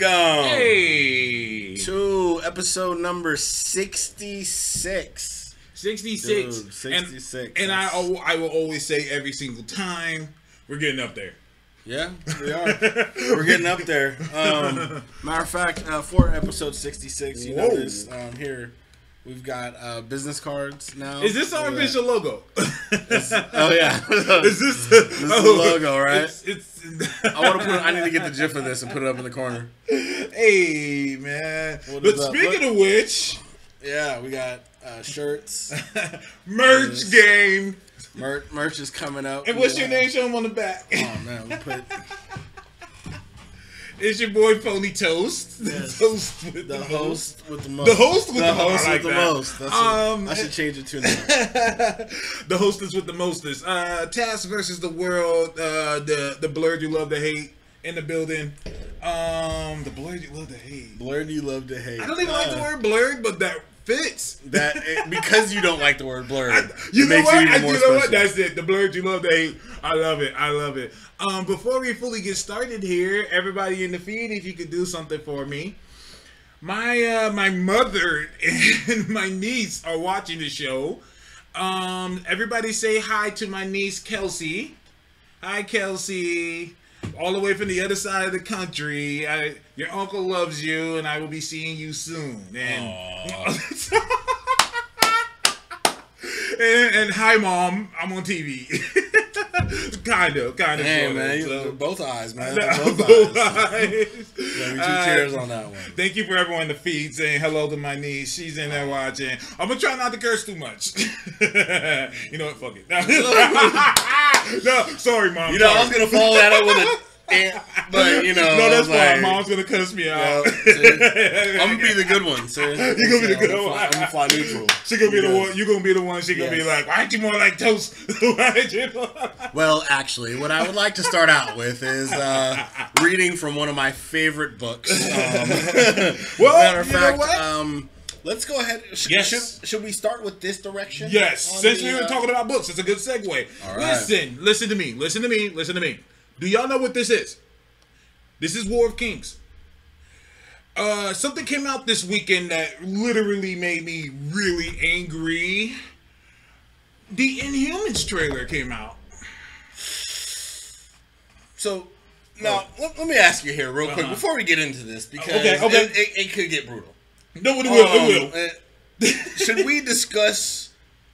Welcome Hey, to episode number 66. 66. Dude, 66. And, and I, I will always say every single time, we're getting up there. Yeah, we are. We're getting up there. Um, matter of fact, uh, for episode 66, you Whoa. notice um, here we've got uh, business cards now. Is this our Yeah. official logo? Oh, yeah. Is this the, is the logo, right? It's, it's I want to put. I need to get the gif of this and put it up in the corner. hey man. What but up? speaking of which, Yeah, we got uh, shirts. merch game. Merch, merch is coming up. And what's your name? Show them on the back. Oh man, we put It's your boy Pony Toast. Yes. The toast with the the host with the most. The host with the, the host like with the most. That's um, what, I should change it to the hostess with the mostest. Uh, Task versus the world. Uh, the the blurred you love to hate in the building. Um, the blurred you love to hate. Blurred, you love to hate. I don't even like the Uh, word blurred, but that fits. that it- because you don't like the word blurred. You it know what? I, you know what? That's it. The blurred you love to hate. I love it. I love it. Um, before we fully get started here, everybody in the feed, if you could do something for me. My uh, my mother and my niece are watching the show. Um, everybody say hi to my niece Kelsey. Hi Kelsey. All the way from the other side of the country. I, your uncle loves you, and I will be seeing you soon. And and, and hi, mom. I'm on TV. kind of, kind of. Hey man, so- both eyes, man. Both Both eyes. eyes. Me two Uh, cheers on that one. Thank you for everyone in the feed saying hello to my niece. She's in there watching. I'm gonna try not to curse too much. you know what? Fuck it. no, sorry, mom. You know, I was gonna follow that up with a, eh, but you know, no, that's why like, mom's gonna cuss me out. see, I'm gonna be the good one, sir. You gonna be the good I'm one. I'm gonna fly neutral. She gonna be the one. You gonna be the one. She gonna be like, "Why aren't you more like toast?" Well, actually, what I would like to start out with is uh, reading from one of my favorite books. Um, Well, matter of fact, what? um, let's go ahead. Sh- Yes. Should, should we start with this direction? Yes, since the, we were uh, talking about books, it's a good segue. Right. Listen, listen to me, listen to me, listen to me. Do y'all know what this is? This is War of Kings. Uh, something came out this weekend that literally made me really angry. The Inhumans trailer came out. So now let, let me ask you here real quick Uh-huh. before we get into this because Okay, okay. It, it, it could get brutal. No, it will, Um, it will. uh, should we discuss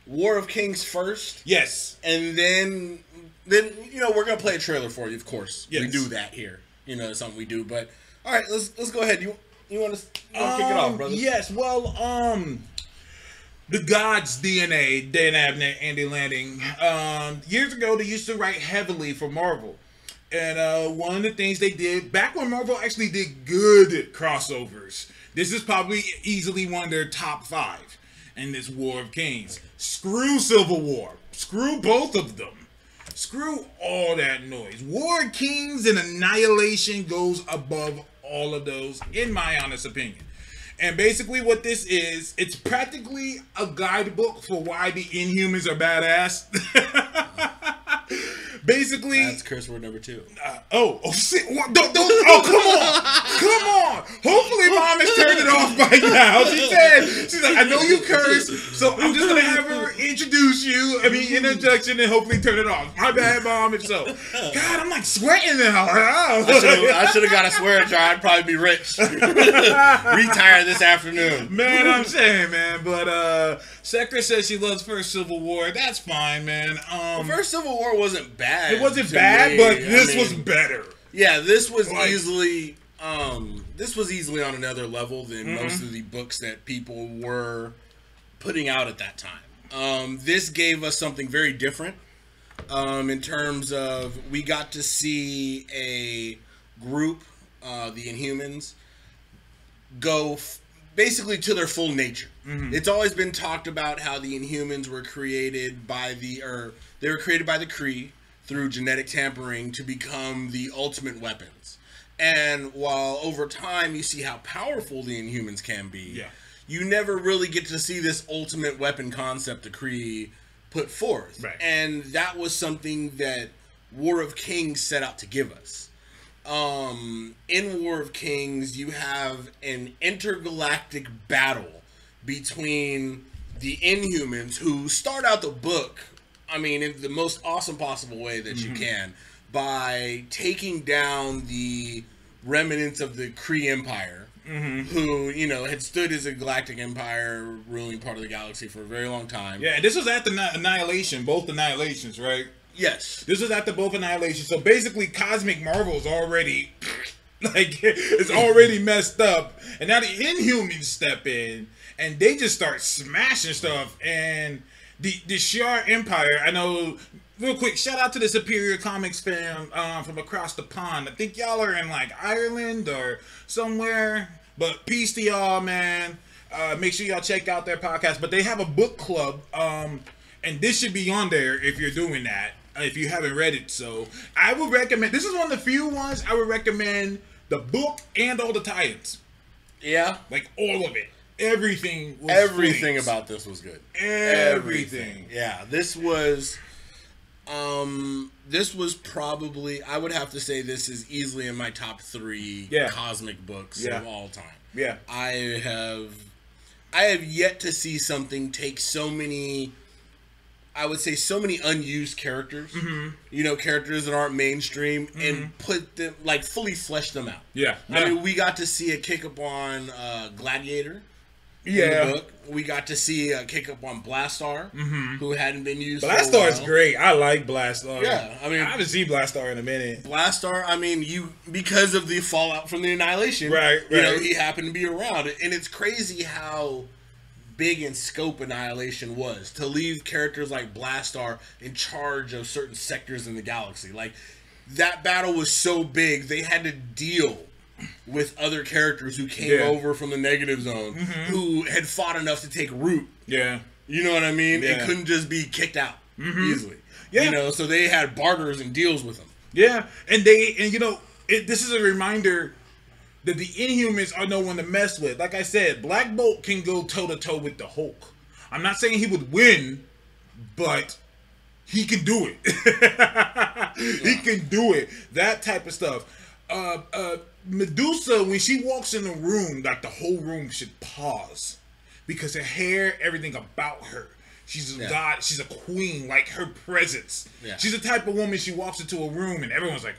War of Kings first, Yes. and then then you know we're gonna play a trailer for you, of course. We do that here. You know, something we do. But all right, let's let's go ahead. You you want to kick it off, Um, brother? Yes, well, um, the gods DNA, Dan Abnett, Andy Lanning. Um, years ago, they used to write heavily for Marvel, and uh, one of the things they did back when Marvel actually did good crossovers. This is probably easily one of their top five in this War of Kings. Screw Civil War. Screw both of them. Screw all that noise. War Kings and Annihilation goes above all of those, in my honest opinion. And basically, what this is, it's practically a guidebook for why the Inhumans are badass. basically, That's curse word number two. uh, oh, oh shit! What? Don't, don't, oh, come on, come on! Hopefully, mom has turned it off by now. She said, "She's like, I know you curse, so I'm just gonna have her introduce you. I mean, introduction, and hopefully turn it off." My bad, mom. If so, God, I'm like sweating now. I should have got a swear jar. I'd probably be rich. Retire this afternoon. Man, I'm saying, man, but uh Sector says she loves First Civil War. That's fine, man. Um, First Civil War wasn't bad. It wasn't bad, me. but I this was better. Yeah, this was Like- easily um this was easily on another level than Mm-hmm. most of the books that people were putting out at that time. Um this gave us something very different um in terms of we got to see a group uh the Inhumans go f- basically to their full nature. It's always been talked about how the Inhumans were created by the or they were created by the Kree through genetic tampering to become the ultimate weapons. And while over time you see how powerful the Inhumans can be, Yeah. you never really get to see this ultimate weapon concept the Kree put forth. Right. And that was something that War of Kings set out to give us. um, in War of Kings, you have an intergalactic battle between the Inhumans, who start out the book, I mean, in the most awesome possible way that you mm-hmm. can, by taking down the remnants of the Kree Empire. Mm-hmm. Who you know had stood as a galactic empire, ruling part of the galaxy for a very long time. Yeah, this was at the Anni- Annihilation, both Annihilations, right? Yes. This was after both Annihilations. So basically, Cosmic Marvel's already like it's already messed up, and now the Inhumans step in and they just start smashing stuff. And the the Shi'ar Empire, I know. Real quick, shout out to the Superior Comics fam um, from across the pond. I think y'all are in like Ireland or somewhere. But peace to y'all, man. Uh, make sure y'all check out their podcast. But they have a book club, um, and this should be on there if you're doing that. uh, If you haven't read it, so I would recommend. This is one of the few ones I would recommend the book and all the tie-ins, Yeah. like all of it, everything. Was Everything about this was good. everything. Yeah, this was um this was probably I would have to say this is easily in my top 3 Yeah. cosmic books Yeah. of all time. Yeah, I have I have yet to see something take so many I would say so many unused characters, Mm-hmm. you know, characters that aren't mainstream, and put them like fully flesh them out. yeah, I yeah. mean, we got to see a kick up on uh, Gladiator yeah. We got to see a kick up on Blastar, mm-hmm. who hadn't been used. Blastar is great. I like Blastar. Yeah, I mean- I haven't seen Blastar in a minute. Blastar, I mean, you because of the fallout from the Annihilation, Right, You know, he happened to be around, and it's crazy how big in scope Annihilation was to leave characters like Blastar in charge of certain sectors in the galaxy. Like that battle was so big, they had to deal with other characters who came Yeah. Mm-hmm. over from the negative zone, who had fought enough to take root. Yeah, You know what I mean? Yeah. Mm-hmm. It couldn't just be kicked out easily. Yeah. You know, so they had barters and deals with them. yeah, and they and you know it, this is a reminder that the Inhumans are no one to mess with. Like I said, Black Bolt can go toe to toe with the Hulk. I'm not saying he would win, but he can do it. he can do it. That type of stuff. Uh, uh, Medusa, when she walks in the room, like the whole room should pause because her hair, everything about her. She's a Yeah. god. She's a queen. Like her presence. Yeah. She's the type of woman. She walks into a room and everyone's like,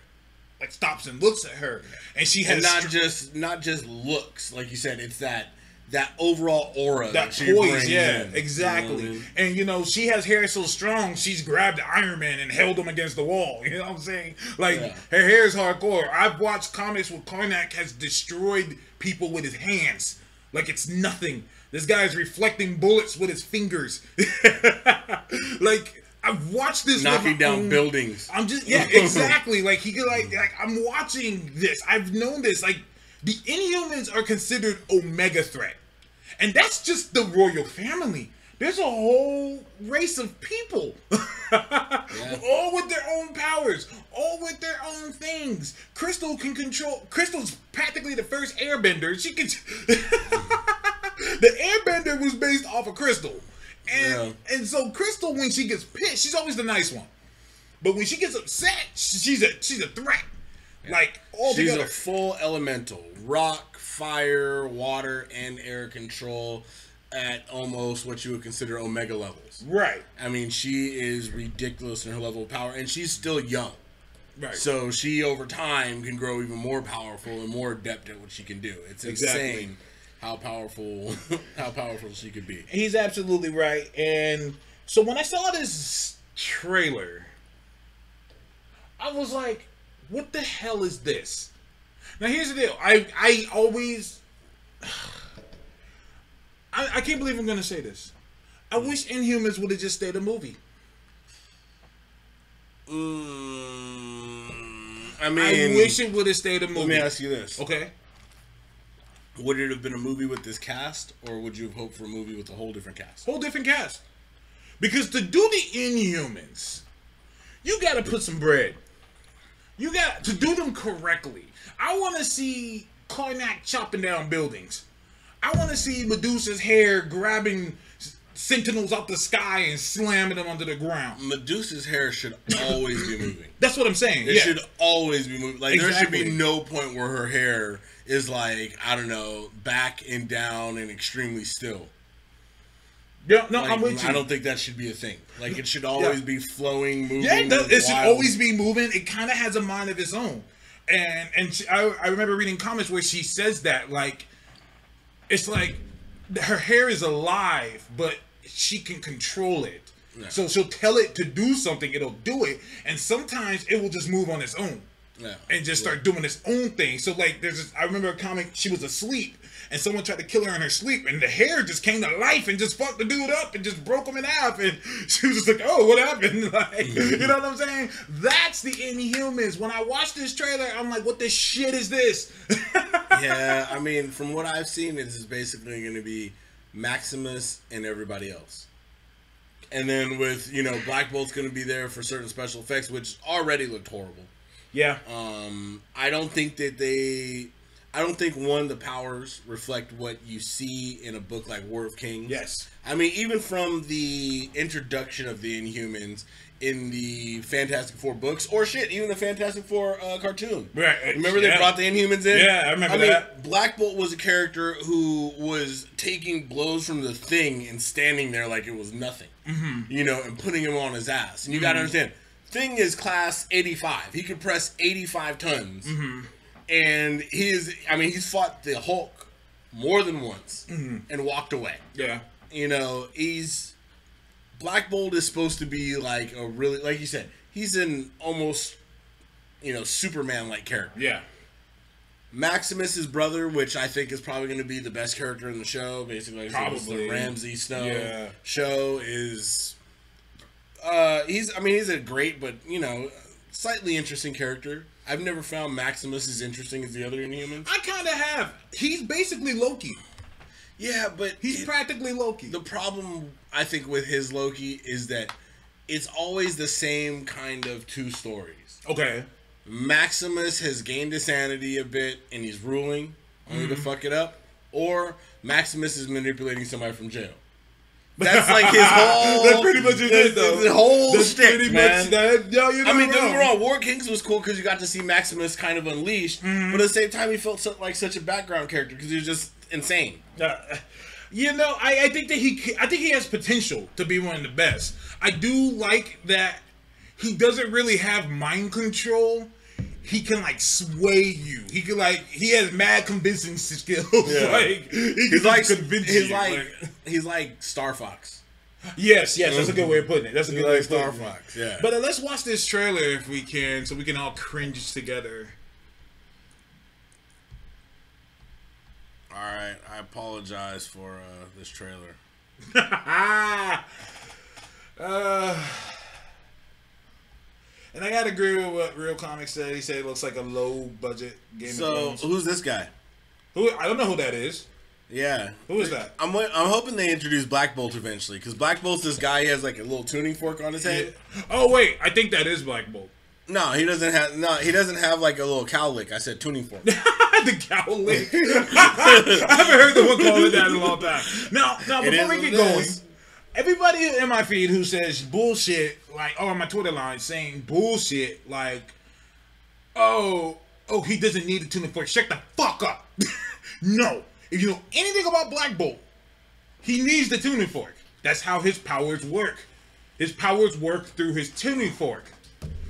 like stops and looks at her, and she has and not just not just looks, like you said. It's that that overall aura that she poise, yeah, in. exactly. You know I mean? And you know, she has hair so strong, she's grabbed Iron Man and held him against the wall. You know what I'm saying? Like Yeah. her hair is hardcore. I've watched comics where Karnak has destroyed people with his hands, like it's nothing. This guy's reflecting bullets with his fingers. like I've watched this knocking down own- buildings. I'm just yeah, exactly. Like he could like like I'm watching this. I've known this. Like the Inhumans are considered Omega threat, and that's just the royal family. There's a whole race of people, all with their own powers, all with their own things. Crystal can control. Crystal's practically the first Airbender. She can. the Airbender was based off of Crystal, and and so Crystal, when she gets pissed, she's always the nice one. But when she gets upset, she's a she's a threat. Like all She's together. a full elemental: rock, fire, water, and air control at almost what you would consider omega levels. right, I mean, she is ridiculous in her level of power, and she's still young. right. So she, over time, can grow even more powerful and more adept at what she can do. It's Exactly. insane how powerful, how powerful she could be. He's absolutely right. And so when I saw this trailer, I was like, what the hell is this? Now here's the deal. I I always I, I can't believe I'm gonna say this. I wish Inhumans would have just stayed a movie. Mm, I mean, I wish it would have stayed a movie. let me ask you this: Okay. Would it have been a movie with this cast, or would you have hoped for a movie with a whole different cast? Whole different cast. Because to do the Inhumans, you got to put some bread. You got to do them correctly. I want to see Karnak chopping down buildings. I want to see Medusa's hair grabbing sentinels out the sky and slamming them under the ground. Medusa's hair should always be moving. That's what I'm saying. It yeah. should always be moving. Like there should be no point where her hair is like I don't know, back and down and extremely still. Yeah, no, Like, I'm with you. I don't think that should be a thing. Like it should always be flowing, moving. Yeah, it, does. it should always be moving. It kind of has a mind of its own. And and she, I, I remember reading comments where she says that like it's like her hair is alive, but she can control it. Yeah. So she'll tell it to do something, it'll do it, and sometimes it will just move on its own Yeah. and just start doing its own thing. So like, there's this, I remember a comic. She was asleep, and someone tried to kill her in her sleep, and the hair just came to life and just fucked the dude up and just broke him in half. And she was just like, "Oh, what happened?" Like, you know what I'm saying? That's the Inhumans. When I watched this trailer, I'm like, "What the shit is this?" yeah, I mean, from what I've seen, this is basically going to be Maximus and everybody else. And then with you know Black Bolt's going to be there for certain special effects, which already looked horrible. yeah, Um, I don't think that they, I don't think one the powers reflect what you see in a book like War of Kings. yes, I mean, even from the introduction of the Inhumans in the Fantastic Four books, or shit, even the Fantastic Four uh, cartoon. Right, Remember they yeah. brought the Inhumans in? Yeah, I remember I mean, that. Black Bolt was a character who was taking blows from the Thing and standing there like it was nothing. Mm-hmm. You know, and putting him on his ass. And you Mm-hmm. got to understand, Thing is class 85. He could press 85 tons. Mm-hmm. And he is, I mean, he's fought the Hulk more than once Mm-hmm. and walked away yeah, you know, he's Black Bolt is supposed to be like a really like you said, he's an almost you know, Superman like character. yeah, Maximus's brother, which I think is probably gonna be the best character in the show, basically like I said, it's Probably. the Ramsay Snow Yeah. show is uh he's I mean he's a great but you know slightly interesting character. I've never found Maximus as interesting as the other Inhumans. I kind of have. He's basically Loki. Yeah, but He's it- practically Loki. the problem I think with his Loki is that it's always the same kind of two stories. okay. Maximus has gained his sanity a bit and he's ruling only Mm-hmm. to fuck it up, or Maximus is manipulating somebody from jail. That's like his whole. That's pretty much it, that's- though. The whole That's shtick, man. that. Yo, you I mean, know, don't get me wrong. War Kings was cool because you got to see Maximus kind of unleashed, Mm-hmm. but at the same time, he felt so, like such a background character because he was just insane. Uh, you know, I, I think that he, I think he has potential to be one of the best. I do like that he doesn't really have mind control. He can like sway you. He can like he has mad convincing skills. Yeah. like he can He's like convince he's you. like he's like Star Fox. yes, yes, that's a good way of putting it. That's a good He's way of Star. Fox. Yeah. But uh, let's watch this trailer if we can, so we can all cringe together. All right, I apologize for uh, this trailer. Ah. uh, and I gotta agree with what Real Comics said. He said it looks like a low budget Game of So Thrones. who's this guy? Who I don't know who that is. Yeah, Who is that? I'm I'm hoping they introduce Black Bolt eventually because Black Bolt's this guy. He has like a little tuning fork on his head. Oh wait, I think that is Black Bolt. No, he doesn't have. No, he doesn't have like a little cowlick. I said tuning fork. the cowlick. I haven't heard the one call it that in a long time. Now, now before we get going. Everybody in my feed who says bullshit, like, oh, on my Twitter line saying bullshit, like, oh, oh, he doesn't need a tuning fork. Shut the fuck up. no, if you know anything about Black Bolt, he needs the tuning fork. That's how his powers work. His powers work through his tuning fork.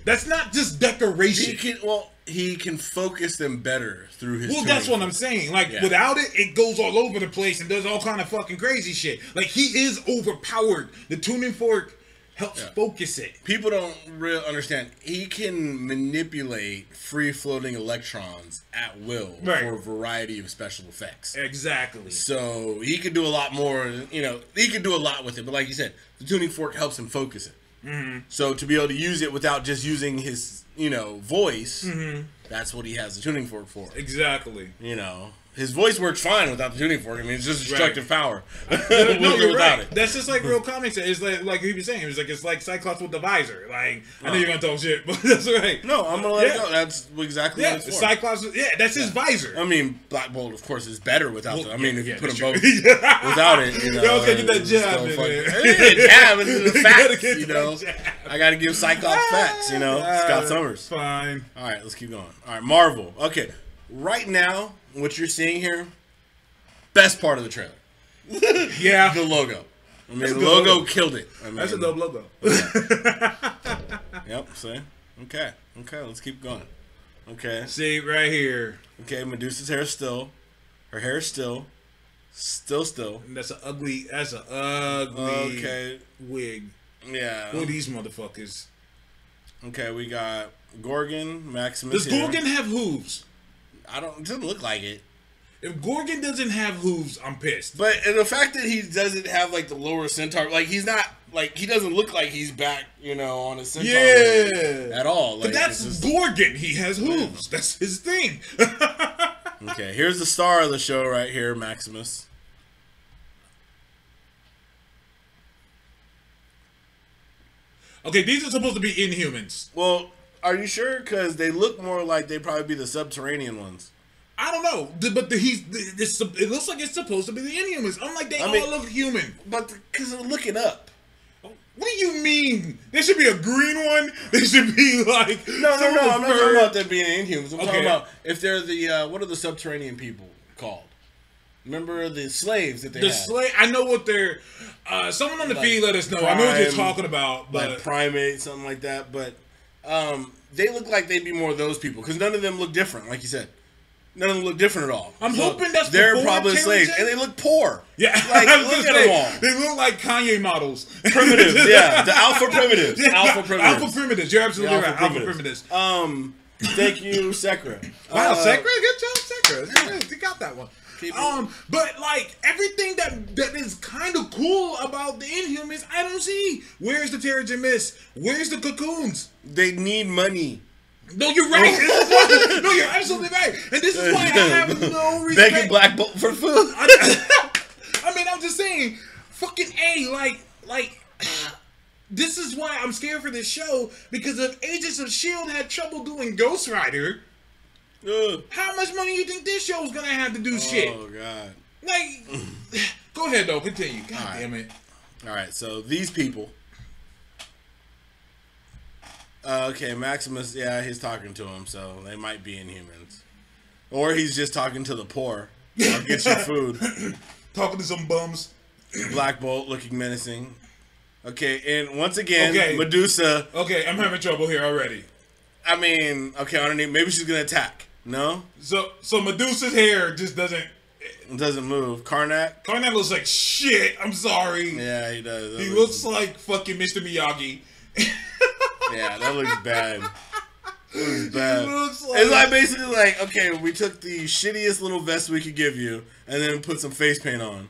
That's not just decoration. He can well, he can focus them better through his. Well, that's what. I'm saying. Like Yeah. without it, it goes all over the place and does all kind of fucking crazy shit. Like he is overpowered. The tuning fork helps Yeah. focus it. People don't really understand. He can manipulate free floating electrons at will Right. for a variety of special effects. Exactly. So he could do a lot more. You know, he could do a lot with it. But like you said, the tuning fork helps him focus it. Mm-hmm. So to be able to use it without just using his, you know, voice, Mm-hmm. that's what he has the tuning fork for. Exactly. You know, His voice works fine without the tuning fork. I mean, it's just destructive power. no, or you're without right. it. That's just like real comics. It's like like he was saying. It was like it's like Cyclops with the visor. Like I know you're gonna talk shit, but that's right. No, I'm gonna let Yeah. it go. That's exactly yeah, what it's for. Cyclops. Yeah, that's his visor. I mean, Black Bolt, of course, is better without Well, them. I mean, if yeah, you put them that's both without it, you know. You always gotta get that jab in there. Yeah, jab into the You facts, get you know. I gotta give Cyclops facts, you know. Scott Summers. Fine. All right, let's keep going. All right, Marvel. Okay, right now, what you're seeing here, best part of the trailer, Yeah, the logo. I mean, the logo, logo. killed it. I mean, that's a dope logo. Yep. See. Okay. Okay. Let's keep going. Okay. See right here. Okay. Medusa's hair is still. Her hair is still. Still. Still. And that's an ugly. That's an ugly Okay. wig. Yeah. Who are these motherfuckers? Okay. We got Gorgon, Maximus. Does here. Gorgon have hooves? I don't. It doesn't look like it. If Gorgon doesn't have hooves, I'm pissed. But and the fact that he doesn't have like the lower centaur, like he's not like he doesn't look like he's back, you know, on a centaur Yeah. at all. Like, But that's just- Gorgon. He has hooves. That's his thing. okay. Here's the star of the show right here, Maximus. okay, these are supposed to be Inhumans. Well, are you sure? Because they look more like they probably be the subterranean ones. I don't know, The- but the, he's. the- it looks like it's supposed to be the Inhumans. I'm like, they I all mean- look human. But because they're looking up. What do you mean? There should be a green one. There should be like No, no, no. I'm not talking about them being inhumans. I'm Okay. talking about if they're the uh, what are the subterranean people called? Remember the slaves that they the slave. I know what they're. Uh, someone on the Like feed let us know. I know what you're talking about, but like primate, something like that. But um, they look like they'd be more of those people because none of them look different, like you said. None of them look different at all. I'm hoping that's they're probably Taylor slaves, J- and they look poor. yeah, like look at say, them all. They look like Kanye models. Primitives, yeah, the alpha primitives, Yeah, alpha primitives. Alpha primitives. You're absolutely Alpha right. Alpha primitives. primitives. Um, thank you, Sekra. Wow, Uh, Sekra, good job, Sekra. You got that one. It- Um, but like everything that that is kind of cool about the Inhumans, I don't see. Where's the Terrigen Mist? Where's the cocoons? They need money. No, you're right. This is why- no, you're absolutely right. And this is why I have no respect. Begging Black Bolt for food. I, I mean, I'm just saying, fucking a like like. This is why I'm scared for this show because if Agents of Shield had trouble doing Ghost Rider, Ugh. how much money you think this show's gonna have to do shit? Oh God. Like, go ahead though, continue. God right. damn it. All right, so these people. Uh, okay, Maximus. Yeah, he's talking to him, so they might be Inhumans, or he's just talking to the poor. I'll get your food. Talking to some bums. Black Bolt looking menacing. Okay, and once again, Okay. Medusa. Okay, I'm having trouble here already. I mean, okay, underneath. Maybe she's gonna attack. No, So, so Medusa's hair just doesn't. it doesn't move. Karnak. Karnak looks like shit. I'm sorry. Yeah, he does. That He looks like fucking Mr. Miyagi. Yeah, that looks bad. It looks bad. looks like- it's like basically like, okay, we took the shittiest little vest we could give you and then put some face paint on.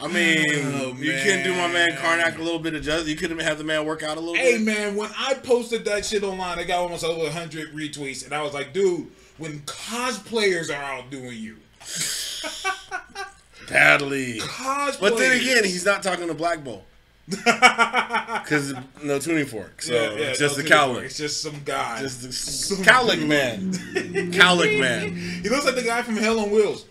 I mean, Oh, you couldn't do my man. Karnak a little bit of justice. You couldn't have the man work out a little Hey bit. man, when I posted that shit online, I got almost over 100 retweets, and I was like, dude, when cosplayers are outdoing you, Badly. cosplayers. But then again, he's not talking to Black Bolt. Because no tuning fork. So Yeah, yeah, it's just no the cowlick. It's just some guy. Just the cowlick man. cowlick man. he looks like the guy from Hell on Wheels.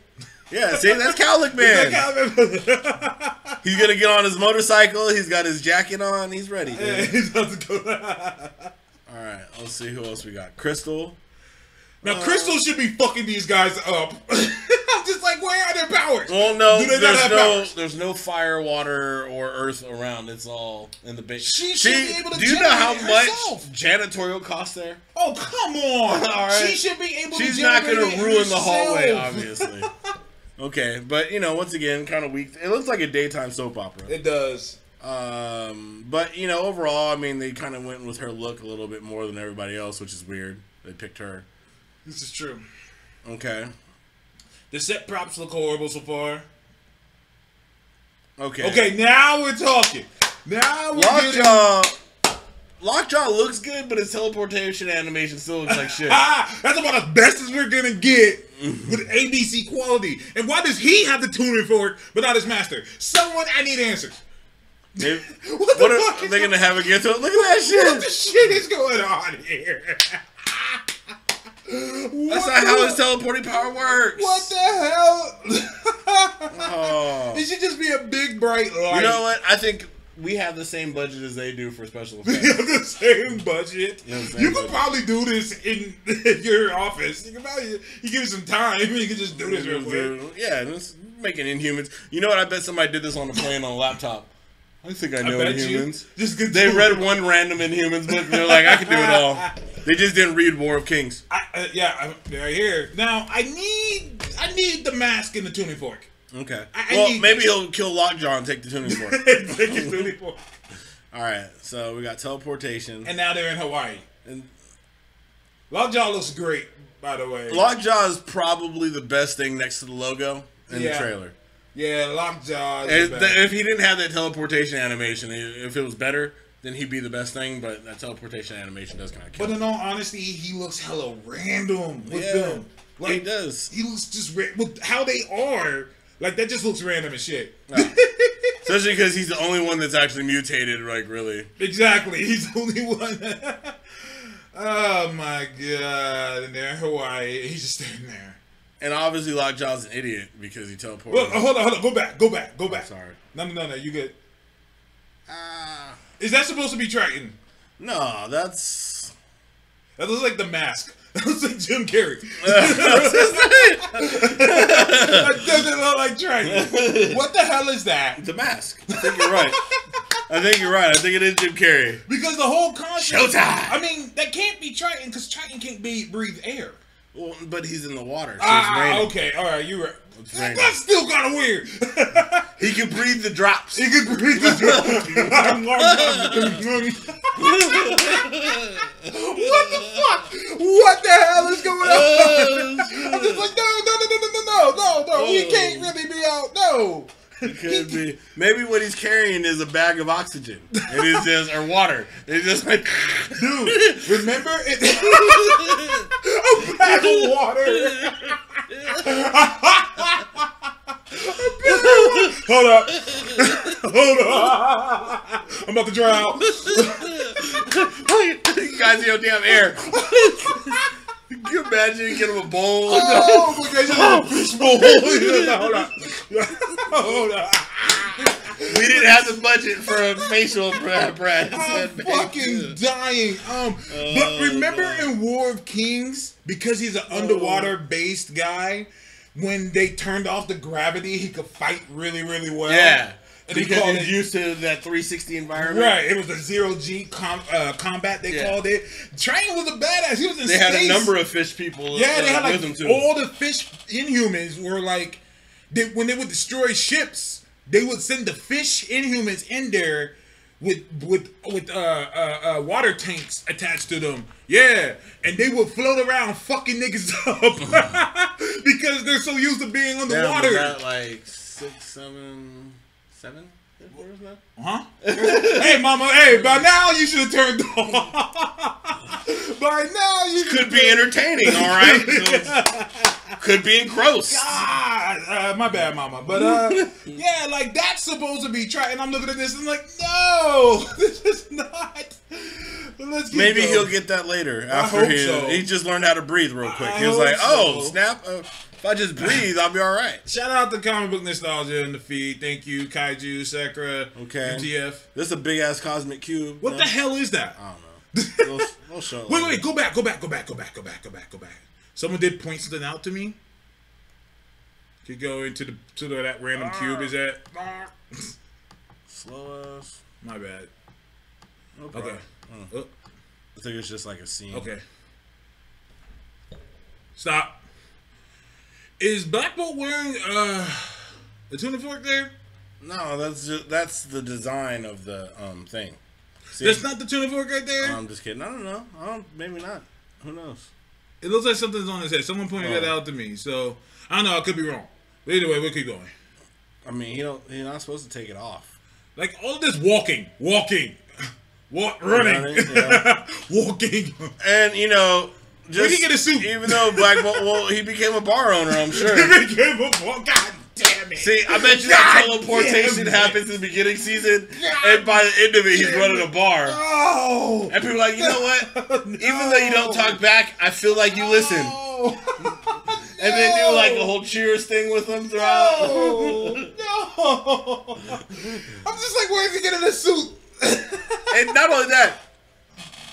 Yeah, see, that's cowlick man. That He's gonna get on his motorcycle. He's got his jacket on. He's ready. dude. He's about to go. All right, let's see who else we got. Crystal. now, Crystal should be fucking these guys up. I'm just like, where are their powers? Well, no, Do they not there's no, powers? there's no fire, water, or earth around. It's all in the base. She should be able to Do you know how generate much herself. janitorial costs there? Oh, come on. All right. She should be able to She's to not gonna it ruin the hallway, obviously. Okay, but you know, once again, kind of weak. It looks like a daytime soap opera. It does. Um, but you know, overall, I mean, they kind of went with her look a little bit more than everybody else, which is weird. They picked her. This is true. Okay. The set props look horrible so far. Okay. Okay, now we're talking. Now we're Watch getting-. Lockjaw looks good, but his teleportation animation still looks like shit. Ah, that's about as best as we're gonna get with ABC quality. And why does he have the tuning fork but not his master? Someone, I need answers. They- What the what fuck are is they going- gonna have again? Look at that shit. What the shit is going on here? That's not how his teleporting power works. What the hell? Oh. It should just be a big bright light. You know what? I think we have the same budget as they do for special We effects. have the same budget. The same you could budget. probably do this in your office. You can probably you give it some time. You can just do this real quick. yeah, it's making Inhumans. You know what? I bet somebody did this on a plane on a laptop. I think I know you. Inhumans. Just get They read one random Inhumans book and they're like, I can do it all. They just didn't read War of Kings. I, uh, yeah, I'm right here. Now I need I need the mask and the tuning fork. Okay. I- I well, need- maybe he'll kill Lockjaw and take the tuning fork. Take his tuning fork. all right. So we got teleportation. And now they're in Hawaii. And Lockjaw looks great, by the way. Lockjaw is probably the best thing next to the logo in Yeah. the trailer. yeah, Lockjaw. Is If, the the- best. if he didn't have that teleportation animation, i- if it was better, then he'd be the best thing. But that teleportation animation does kind of kill. But in all honesty, he looks hella random with Yeah, them. he does. He looks just ra- with how they are. Like that just looks random as shit. Especially because he's the only one that's actually mutated. Like really, exactly. He's the only one. oh my god! And they're in Hawaii. He's just standing there. and obviously Lockjaw's an idiot because he teleported. Well, hold on, hold on. Go back. Go back. Go back. sorry. No, no, no, no. You good? Ah. Is that supposed to be Triton? no, that's. That looks like the mask. That like Jim Carrey. that doesn't look like Triton. What the hell is that? The mask. I think you're right. I think you're right. I think it is Jim Carrey. Because the whole concept. Showtime! I mean, that can't be Triton because Triton can't be breathe air. Well, but he's in the water. So Ah, okay, all right, you're right. That's still kind of weird. He can breathe the drops. he can breathe the drops. What the fuck? What the hell is going on? I'm just like, no, no, no, no, no, no, no, no, no. We oh. can't really be out. No. Could be. Maybe what he's carrying is a bag of oxygen. It is just or water. It's just like Dude, remember it? a bag of water. Hold up. Hold up. I'm about to dry out. you guys your damn air. Can you imagine you get him a bowl? Oh my god, a fish bowl. Hold up. Hold up. We didn't have the budget for a facial apparatus. I'm fucking dying. Um, but Oh, remember Lord. in War of Kings, because he's an underwater based guy, when they turned off the gravity, he could fight really, really well. Yeah. And Because called it used to that 360 environment. right. It was a zero G com, uh, combat. They Yeah. called it. Triton was a badass. He was in They had a number of fish people Yeah, they uh, had like all the fish Inhumans were like, they, when they would destroy ships, they would send the fish Inhumans in there with with with uh, uh, uh, water tanks attached to them. Yeah, and they would float around fucking niggas up because they're so used to being on the was water. that like six, seven, seven? Where's that? Huh? hey, mama. Hey, by now you should have turned off. by now you Could be entertaining, all right. Could be engrossed. God, uh, my bad, mama. But uh, yeah, like that's supposed to be try. And I'm looking at this and I'm like, no, this is not. Let's get Maybe going. he'll get that later after hope he so. he just learned how to breathe real quick. I he was hope like, "Oh, snap! Uh, if I just breathe, I'll be all right." Shout out to comic book nostalgia in the feed. Thank you, Kaiju, Sakura, Okay. MTF. This is a big ass cosmic cube. What no? the hell is that? I don't know. Show Wait, wait, go back, go back, go back, go back, go back, go back, go back. Someone did point something out to me. Could go into the to where that random cube is at. Slow us. My bad. No. Okay. Uh, Oh, I think it's just like a scene. okay. Stop. Is Black Bolt wearing uh a tuna fork there? No, that's just that's the design of the um thing. See? That's not the tuna fork right there. I'm just kidding. I don't know. I don't. Maybe not. Who knows? it looks like something's on his head. Someone pointed that Oh. out to me, so I don't know. I could be wrong. But either way, we'll keep going. I mean, he don't. He's not supposed to take it off. Like all this walking, walking, What running, Running, yeah. walking. And you know, just he get a suit? Even though Black Bolt, well, he became a bar owner. I'm sure. He became a walk. God damn it! See, I bet you that God teleportation happens in the beginning season, and by the end of it, he's running a bar. Oh, And people are like, you know what? Even though you don't talk back, I feel like you listen. Oh. And then do like a whole cheers thing with them throughout. No, no. I'm just like, where is he getting a suit? and not only that,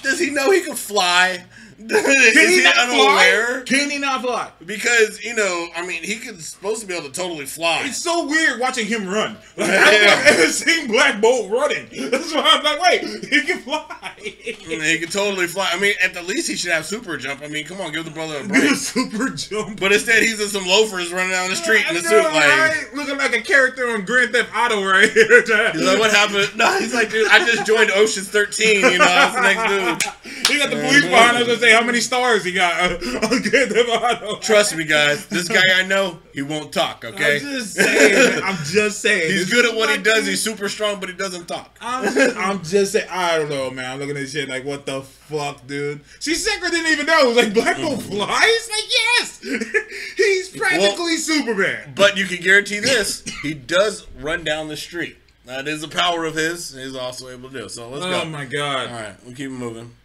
does he know he can fly? Is Can he he not unaware? fly? Can he not fly? Because you know, I mean, he could supposed to be able to totally fly. It's so weird watching him run. Like, I've never seen Black Bolt running. That's why I'm like, wait, he can fly. he can totally fly. I mean, at the least he should have super jump. I mean, come on, give the brother a a break. super jump. But instead, he's in some loafers running down the street in I a know, suit. Like, right? Looking like a character on Grand Theft Auto right here. he's like, what happened? No, he's like, dude, I just joined Ocean's 13. You know, that's the next dude. He got the police behind us and say how many stars he got uh, Trust me, guys. This guy I know, he won't talk. Okay, I'm just saying. I'm just saying. he's good at what he does. He's super strong, but he doesn't talk. I'm just, I'm just saying. I don't know, man. I'm looking at this shit like, what the fuck, dude? See, Secret didn't even know. It was like Black Bolt flies. Like, yes, he's practically Superman. But you can guarantee this: he does run down the street. That is a power of his. He's also able to do. So let's Oh go. my god. All right, we'll keep moving.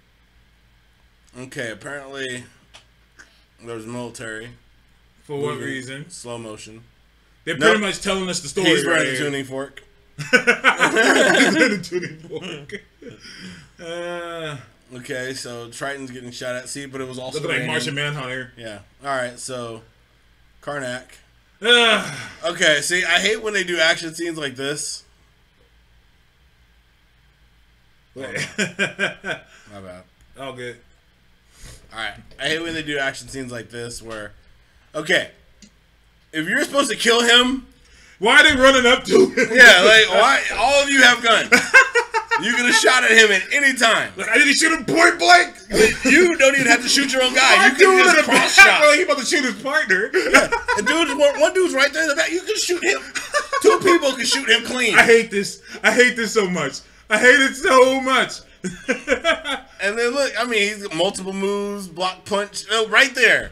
Okay, apparently there's military. For what moving, reason? Slow motion. They're Nope. pretty much telling us the story. He's right wearing the here. tuning fork. tuning fork. Uh, Okay, so Triton's getting shot at. See, but it was also looking like. Martian Manhunter. Yeah. All right, so Karnak. Uh, Okay, see, I hate when they do action scenes like this. My bad. All good. All right, I hate when they do action scenes like this where, okay, if you're supposed to kill him, Why are they running up to him? yeah, like why? All of you have guns. You could have shot at him at any time. Like, I didn't shoot him point blank. You don't even have to shoot your own guy. You dude can just cross shot. bro, he about to shoot his partner. The dude's one, one dude's right there in the back. You can shoot him. Two people can shoot him clean. I hate this. I hate this so much. I hate it so much. And then look, I mean, he's got multiple moves, block punch, oh, right there.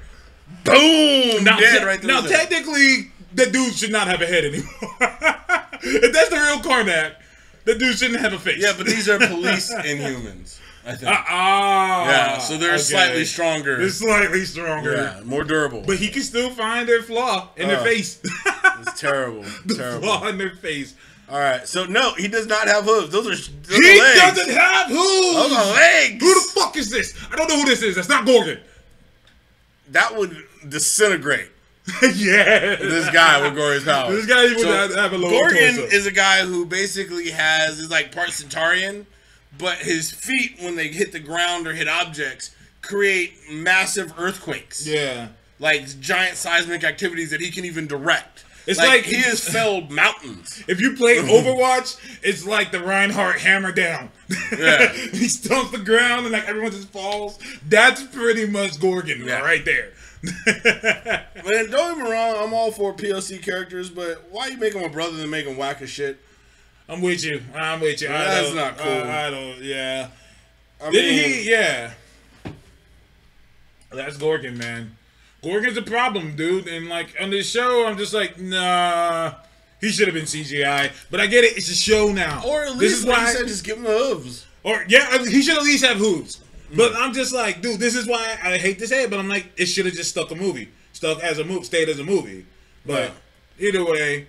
Boom, now, dead right there. now technically, that dude should not have a head anymore. if that's the real Karnak, that dude shouldn't have a face. yeah, but these are police inhumans, I think. ah, yeah, so they're okay. slightly stronger. They're slightly stronger. yeah, more durable. But he can still find their flaw in their Uh, face. it's terrible, the terrible. flaw in their face. All right, so no, he does not have hooves. Those are, those He are doesn't have hooves. Those are legs. Who the fuck is this? I don't know who this is. That's not Gorgon. that would disintegrate yeah. this guy with Gorgon's power. This guy would have- have a lower Gorgon torso. is a guy who basically has is like part Centaurian, but his feet when they hit the ground or hit objects create massive earthquakes. Yeah. like giant seismic activities that he can even direct. It's like, like- he has felled mountains. If you play Overwatch, it's like the Reinhardt hammer down. Yeah. he stomps the ground and like everyone just falls. That's pretty much Gorgon Yeah. right there. Man, don't get me wrong, I'm all for POC characters, but why you make him a brother and make him whack as shit? I'm with you. I'm with you. I That's don't- not cool. I, I don't. Yeah. I Didn't mean, he? Yeah. That's Gorgon, man. Gorgon's a problem, dude. And like on this show, I'm just like, nah. He should have been CGI, but I get it. It's a show now. or at this least like why. you said, just give him the hooves. Or yeah, he should at least have hooves. Mm. But I'm just like, dude, this is why I hate to say it, but I'm like, it should have just stuck a movie, stuck as a movie, stayed as a movie. But either way,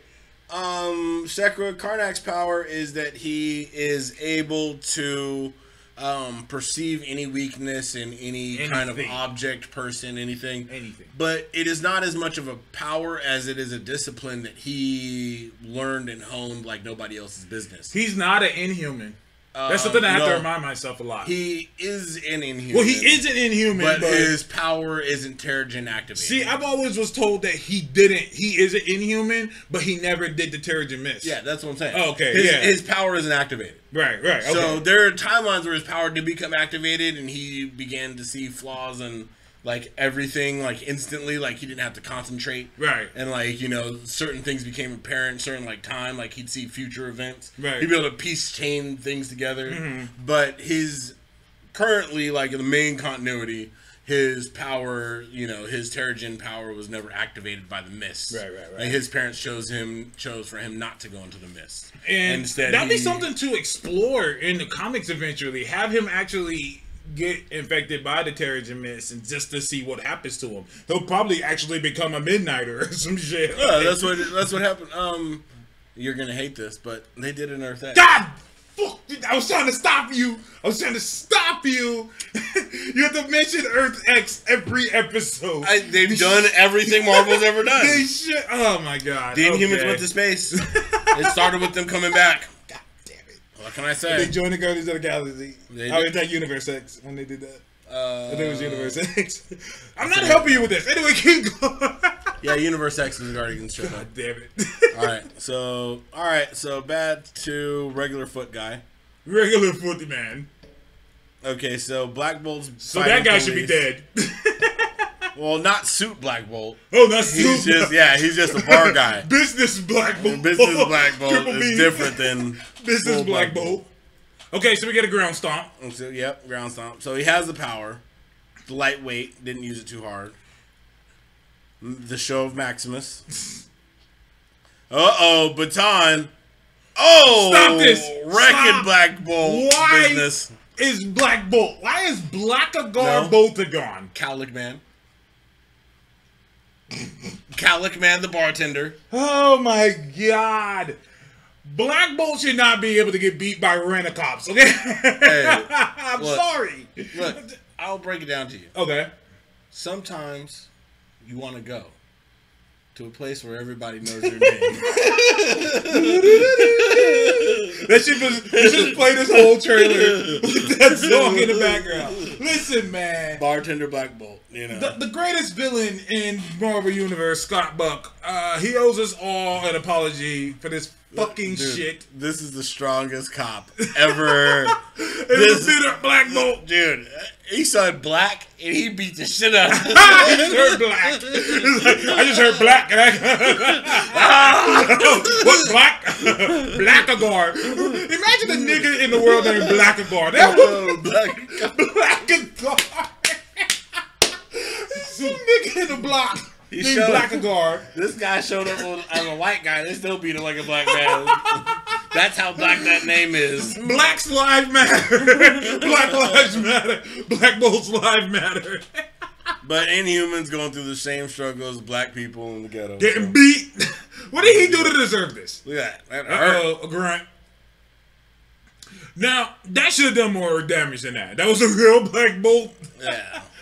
Um, Sekra Karnak's power is that he is able to um, perceive any weakness in any kind of object, person, anything. Anything. But it is not as much of a power as it is a discipline that he learned and honed like nobody else's business. he's not an inhuman. That's Um, something I have to remind myself a lot. He is an inhuman. well, he is an inhuman, but, but, his power isn't Terrigen activated. see, I've always was told that he didn't. He is an inhuman, but he never did the Terrigen Mist. yeah, that's what I'm saying. Oh, okay, his, yeah. his power isn't activated. right, right. Okay. So there are timelines where his power did become activated, and he began to see flaws and like everything like instantly like he didn't have to concentrate Right. and like you know certain things became apparent certain like time like he'd see future events Right. Mm-hmm. he'd be able to piece chain things together but his currently like in the main continuity his power you know his terrigen power was never activated by the mist Right, right, right. like his parents chose him chose for him not to go into the mist And Instead, that'd be something to explore in the comics eventually. Have him actually get infected by the Terrigen Mist and just to see what happens to him. He'll probably actually become a Midnighter or some shit. Yeah, that's what that's what happened. Um, you're gonna hate this, but they did an Earth X. God! Fuck! I was trying to stop you. I was trying to stop you. you have to mention Earth X every episode. I, they've done everything Marvel's ever done. they should. Oh my god. The Inhumans Okay. went to space. it started with them coming back. God damn it. What can I say? They joined the Guardians of the Galaxy. They oh, it's that Universe X when they did that. Uh, I think it was Universe X. I'm not helping you with this. Anyway, keep going. yeah, Universe X is Guardians show. God damn it. All right, so all right, so bad to regular foot guy. Regular footy man. Okay, so Black Bolt's So that guy should be dead. Well, not suit Black Bolt. oh, that's He's just yeah, he's just a bar guy. Business Black Bolt. Business Black Bolt Triple is B. different than Business full Black Bolt. Okay, so we get a ground stomp. So, yep, ground stomp. So he has the power. The lightweight didn't use it too hard. The show of Maximus. Uh oh, baton. Oh, Stop this. Wrecking Stop. Black Bolt Why business. is Black Bolt? Why is Blackagar No. Boltagon? Calic Man. Calic Man, the bartender. Oh my god. Black Bolt should not be able to get beat by Rent-A-Cops, okay? I'm look. sorry. Look, I'll break it down to you. Okay. Sometimes you want to go to a place where everybody knows your name. That should just, you should play this whole trailer with that song in the background. Listen, man. bartender Black Bolt, you know. The, the greatest villain in Marvel Universe, Scott Buck, uh, he owes us all an apology for this fucking Dude, shit. This is the strongest cop ever. This bitter Black Bolt. Dude, he said black and he beat the shit out of him. I just heard black. I just heard black. And I, what black? Blackagar. Imagine a nigga in the world named Blackagar. That was Oh, black. Blackagar. Some nigga in the block He named showed- Blackagar. This guy showed up on- as a white guy. They still beat him like a black man. That's how black that name is. Blacks Lives Matter. Black Lives Matter. Black Bolts Lives Matter. But Inhumans going through the same struggle as black people in the ghetto. Getting so- beat. What did he do to deserve this? Look at that. Uh-oh, a grunt. Now, that should have done more damage than that. That was a real Black Bolt. Yeah.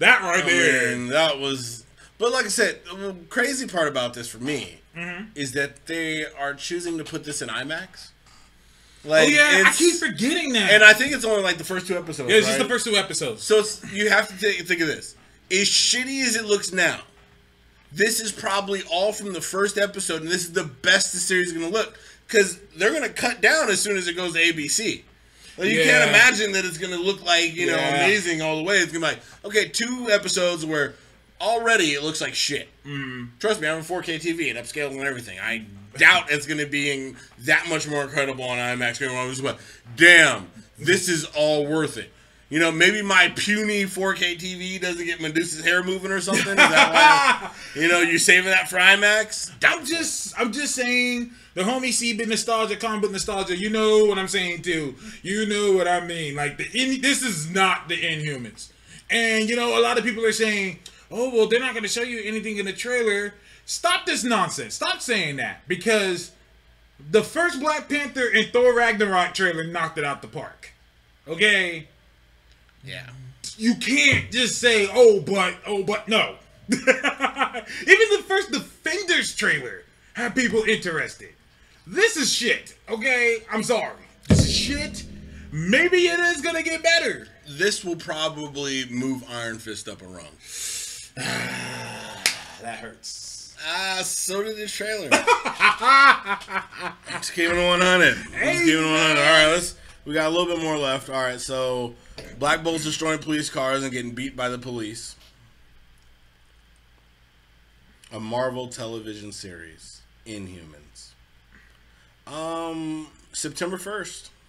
That right I there. mean, that was. But like I said, the crazy part about this for me Mm-hmm. is that they are choosing to put this in IMAX. Oh Like, yeah, I keep forgetting that. And I think it's only like the first two episodes. yeah, it's just the first two episodes. So it's, you have to think, think of this. As shitty as it looks now, this is probably all from the first episode, and this is the best the series is going to look because they're going to cut down as soon as it goes to ABC. Like, you Yeah. can't imagine that it's going to look like you know Yeah. amazing all the way. It's going to be like okay, two episodes where already it looks like shit. Mm. Trust me, I'm a 4K TV and upscale and everything. I doubt it's going to be in that much more incredible on IMAX. I was like, damn, this is all worth it. You know, maybe my puny 4K TV doesn't get Medusa's hair moving or something. Is that why? You know, you saving that for IMAX? I'm just, I'm just saying. The homie see bit nostalgia, book nostalgia. You know what I'm saying too. You know what I mean. Like the in, this is not the Inhumans, and you know a lot of people are saying, "Oh well, they're not going to show you anything in the trailer." Stop this nonsense. Stop saying that because the first Black Panther and Thor Ragnarok trailer knocked it out the park. Okay, Yeah. you can't just say, "Oh, but oh, but no." Even the first Defenders trailer had people interested. This is shit. Okay, I'm sorry. This is shit. Maybe it is gonna get better. This will probably move Iron Fist up a rung. That hurts. Ah, so did the trailer. Just keeping it 100. Just keeping it 100. All right, let's. We got a little bit more left. All right, so Black Bolt's destroying police cars and getting beat by the police. a Marvel television series, Inhumans. Um, September first.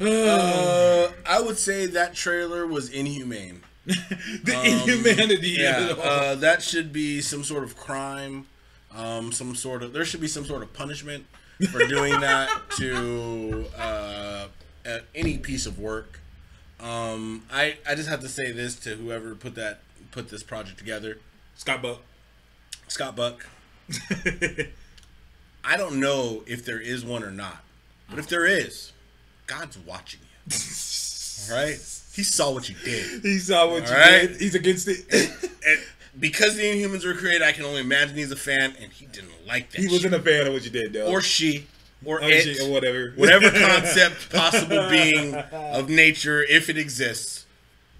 Uh, I would say that trailer was inhumane. the inhumanity Um, Yeah, of it all. uh, that should be some sort of crime. Um, some sort of there should be some sort of punishment for doing that to uh, any piece of work. Um, I I just have to say this to whoever put that put this project together, Scott Buck. Scott Buck. I don't know if there is one or not, but if there is, God's watching you. All right, He saw what you did. He saw what you All right. did. He's against it. And because the Inhumans were created, I can only imagine he's a fan, and he didn't like that. he shit. wasn't a fan of what you did, though. or she, or oh, Or it, she- or whatever. whatever concept, possible being of nature, if it exists,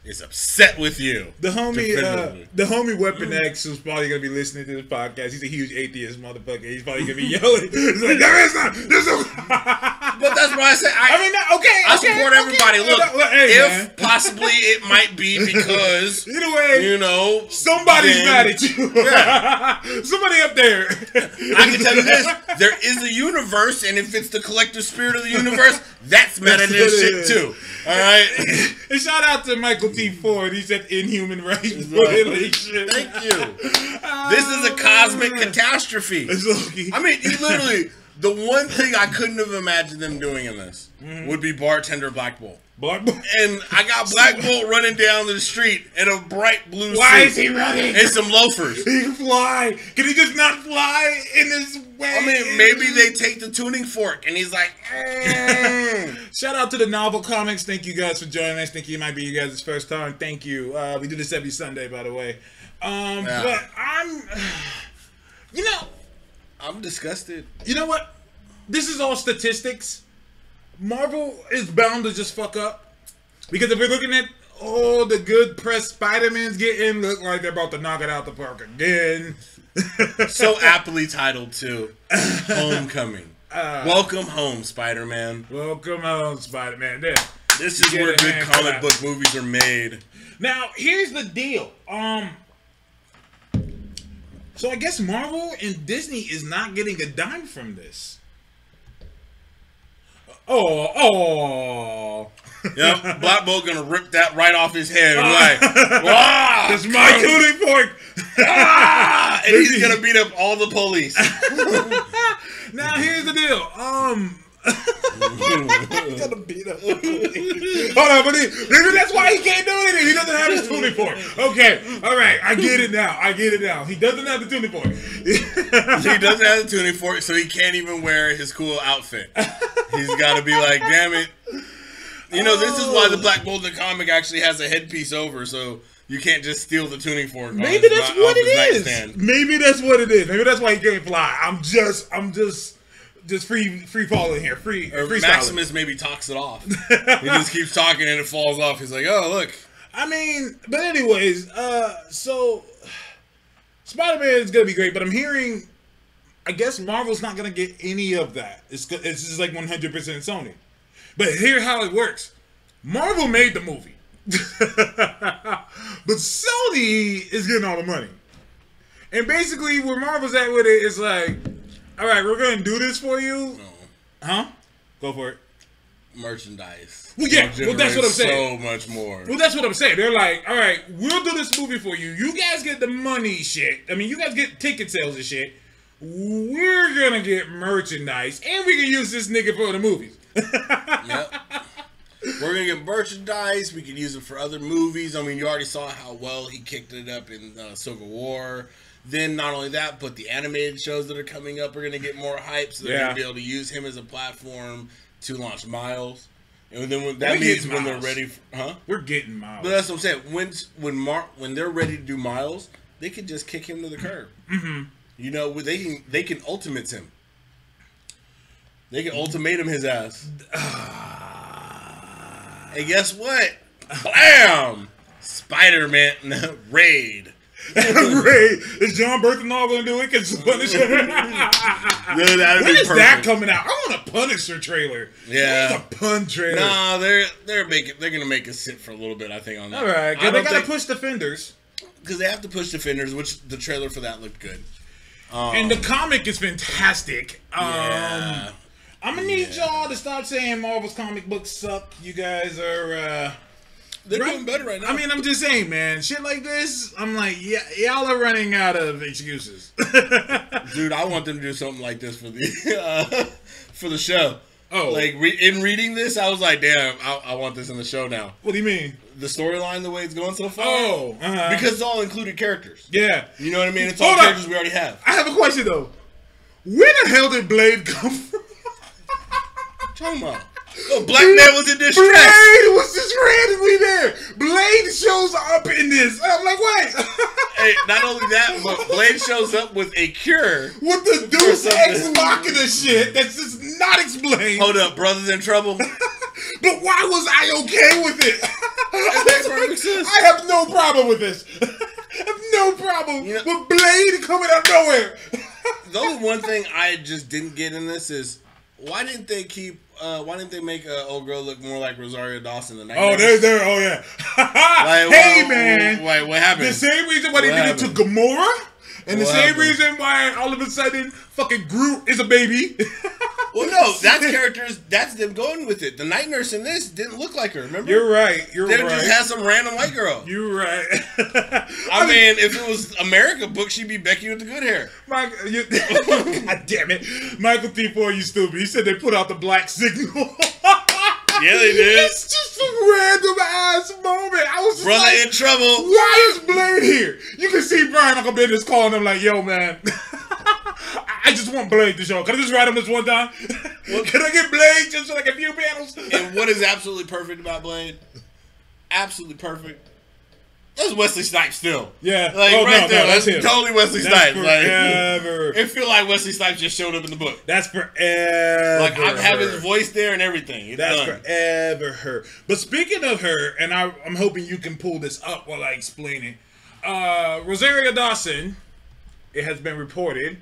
is upset with you. The homie, uh, the homie Weapon X, is probably gonna be listening to this podcast. He's a huge atheist motherfucker. He's probably gonna be yelling. He's like, there is not. There's no. but that's why I say I, I mean, no, okay. I okay, support okay. everybody. Look, Well, well, hey, if man. possibly it might be because either way, you know somebody's then- mad at you. Somebody up there. I can tell you this: there is a universe, and if it's the collective spirit of the universe, that's mad at That's this what it shit too. All right. and shout out to Michael T. Ford. He said inhuman rights violation. Thank you. This is a cosmic ah. catastrophe. It's I mean, you literally the one thing I couldn't have imagined them doing in this Mm-hmm. would be bartender Black Bolt. Black- Bolt. And I got Black Bolt running down the street in a bright blue Why suit is he running? and some loafers. He can fly. Can he just not fly in this way? I mean, maybe they take the tuning fork and he's like, mm. Shout out to the novel comics. Thank you guys for joining us. Think you might be you guys' first time. Thank you. Uh, we do this every Sunday, by the way. Um, Yeah. but I'm, you know, I'm disgusted. you know what? This is all statistics. Marvel is bound to just fuck up because if we're looking at all the good press Spider-Man's getting, look like they're about to knock it out the park again. So aptly titled too. Homecoming. Uh, Welcome home, Spider-Man. Welcome home, Spider-Man. There. This is where good comic book movies are made. Now, here's the deal. Um So I guess Marvel and Disney is not getting a dime from this. Oh, oh. Yep, Black Bolt gonna rip that right off his head and like, "Wah!" That's my tuning fork. Ah! and he's gonna beat up all the police. now here's the deal. Um He's gonna beat up. Hold on, but he, maybe that's why he can't do anything. He doesn't have his tuning fork. Okay, all right, I get it now. I get it now. He doesn't have the tuning fork. he doesn't have the tuning fork, so he can't even wear his cool outfit. He's got to be like, "Damn it!" You know, this is why the Black the comic actually has a headpiece over, so you can't just steal the tuning fork. Maybe that's what it is. nightstand. Maybe that's what it is. Maybe that's why he can't fly. I'm just, I'm just, just free, free falling here, free, Or Maximus maybe talks it off. he just keeps talking and it falls off. He's like, "Oh, look." I mean, but anyways, uh, so Spider Man is gonna be great, but I'm hearing, I guess Marvel's not gonna get any of that. It's it's just like 100 percent Sony. But here's how it works: Marvel made the movie, but Sony is getting all the money. And basically, where Marvel's at with it is like, all right, we're gonna do this for you, No. huh? Go for it. merchandise. Well, yeah, well, that's what I'm saying. So much more. Well, that's what I'm saying. They're like, all right, we'll do this movie for you. You guys get the money shit. I mean, you guys get ticket sales and shit. We're gonna get merchandise, and we can use this nigga for the movies. Yep. We're gonna get merchandise. We can use it for other movies. I mean, you already saw how well he kicked it up in uh, Civil War. Then not only that, but the animated shows that are coming up are gonna get more hype. So they're Yeah. gonna be able to use him as a platform to launch Miles. And then when, that We're means when Miles. they're ready, for, huh? We're getting miles. But that's what I'm saying. When when Mar- when they're ready to do Miles, they can just kick him to the curb. Mm-hmm. You know, they can they can ultimate him. They can ultimatum his ass. and guess what? Bam! Spider Man raid. Ray, is Jon Bernthal gonna do it? Cause Punisher. When is that coming out? I want a Punisher trailer. Yeah. A pun trailer. No, they're they're making they're gonna make us sit for a little bit. I think on that. All right, I they gotta think- push defenders. because they have to push defenders, which the trailer for that looked good. Um, and the comic is fantastic. Um, yeah. I'm gonna need Yeah. y'all to stop saying Marvel's comic books suck. You guys are. uh they're right- doing better right now. I mean, I'm just saying, man. Shit like this, I'm like, yeah, y'all are running out of excuses. dude, I want them to do something like this for the uh, for the show. Oh. like re- in reading this, I was like, damn, I, I want this in the show now. what do you mean? The storyline, the way it's going so far, Oh, uh-huh. because it's all included characters. yeah. You know what I mean? It's all Hold up. characters we already have. I have a question though. Where the hell did Blade come from? Talking about. Oh, Black Man was in distress. Blade was just randomly there. Blade shows up in this. I'm like, wait. Hey, not only that, but Blade shows up with a cure. With the Deus. Ex Machina shit that's just not explained. Hold up, brothers in trouble. But why was I okay with it? sense. I have no problem with this. I have no problem You know- with Blade coming out of nowhere. The only one thing I just didn't get in this is why didn't they keep? Uh, why didn't they make uh, old girl look more like Rosario Dawson? The night oh, there, there. Oh, yeah. Like, hey, well, man. Wait, what happened? The same reason why they What did it to happened? Gamora, and the same happened? reason why all of a sudden fucking Groot is a baby. Well, no, that's characters. That's them going with it. The night nurse in this didn't look like her. Remember? You're right. You're they right. just had some random white girl. You're right. I mean, if it was America book, she'd be Becky with the good hair. Mike, you, God damn it, Michael T. Ford, you stupid. He said they put out the black signal. Yeah, they did. It's just some random ass moment. I was just Brother like, in trouble. why is Blade here? You can see Brian Michael Bendis calling him like, yo, man. I just want Blade to show. Can I just write him this one time? Can I get Blade just for like a few panels? And what is absolutely perfect about Blade? Absolutely perfect. That's Wesley Snipes still. Yeah. Like Oh, right no, there. no, that's that's totally Wesley That's Snipes. Like forever. it feel like Wesley Snipes just showed up in the book. That's forever. Like I have his voice there and everything. It's That's done. forever her. But speaking of her, and I, I'm hoping you can pull this up while I explain it. Uh, Rosario Dawson, it has been reported,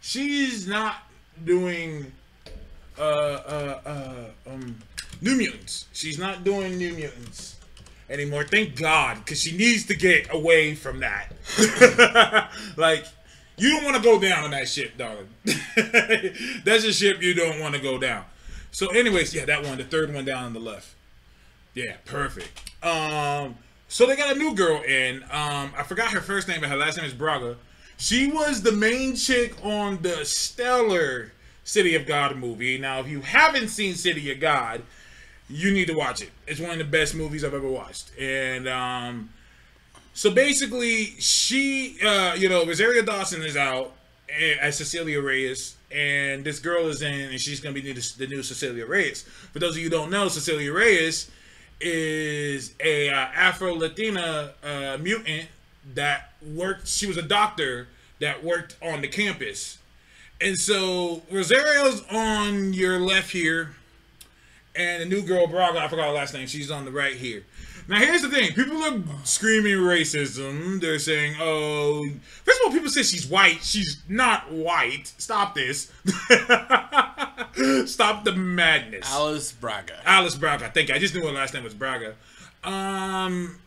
she's not doing uh, uh, uh, um, New Mutants. She's not doing New Mutants anymore. Thank God, because she needs to get away from that. like, you don't want to go down on that ship, darling. That's a ship you don't want to go down. So, anyways, yeah, that one, the third one down on the left. Yeah, perfect. Um, so they got a new girl in. Um, I forgot her first name, but her last name is Braga. She was the main chick on the stellar City of God movie. Now, if you haven't seen City of God, you need to watch it. It's one of the best movies I've ever watched. And um, so basically, she, uh, you know, Rosario Dawson is out eh, as Cecilia Reyes, and this girl is in, and she's gonna be the, new Cecilia Reyes. For those of you don't know, Cecilia Reyes is a uh, Afro Latina uh, mutant that worked. She was a doctor that worked on the campus, and so Rosario's on your left here and the new girl Braga, I forgot her last name. She's on the right here. Now here's the thing: people are screaming racism. They're saying, "Oh, first of all, people say she's white. She's not white. Stop this. Stop the madness." Alice Braga. Alice Braga. Thank you. I just knew her last name was Braga. Um.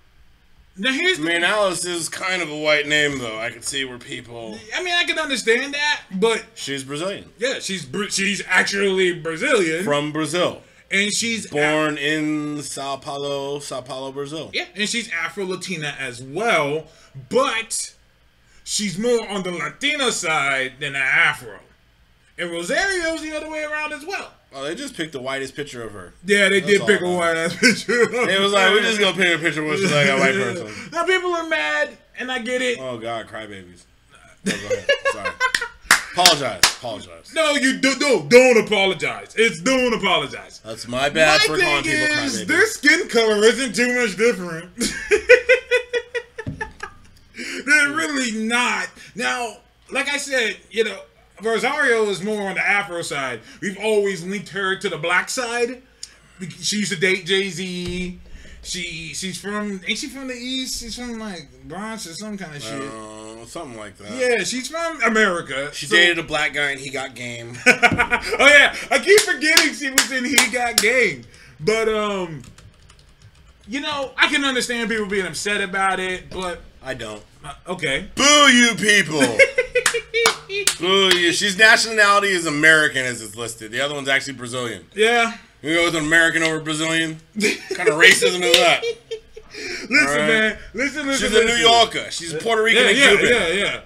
Now here's I mean, Alice is kind of a white name, though. I can see where people. I mean, I can understand that, but She's Brazilian, yeah, she's she's actually Brazilian, from Brazil, and she's born in Sao Paulo, Sao Paulo, Brazil. Yeah, and she's Afro Latina as well, but she's more on the Latina side than the Afro. And Rosario's the other way around as well. Oh, they just picked the whitest picture of her. Yeah, they did pick a white ass picture. It was like we're just gonna pick a picture where she's like a white person. Now people are mad, and I get it. Oh God, crybabies. No, go ahead. Sorry. Apologize. Apologize. No, you do, do don't apologize. It's don't apologize. That's my bad My for calling people is, crybabies. their skin color isn't too much different. They're really not. Now, like I said, you know, Rosario is more on the Afro side. We've always linked her to the black side. She used to date Jay Z. She she's from ain't she from the east? She's from like Bronx or some kind of shit. Uh, something like that. yeah, she's from America. She So- dated a black guy and he got game. oh yeah, I keep forgetting she was in He Got Game. But um, you know, I can understand people being upset about it, but I don't. Uh, okay. Boo you people! Boo yeah, She's nationality is American as it's listed. The other one's actually Brazilian. Yeah. You go with an American over Brazilian? What kind of racism is that? Listen, Alright. man. Listen, listen. She's a New. Yorker. She's Puerto Rican Yeah, and yeah, Cuban. yeah, yeah.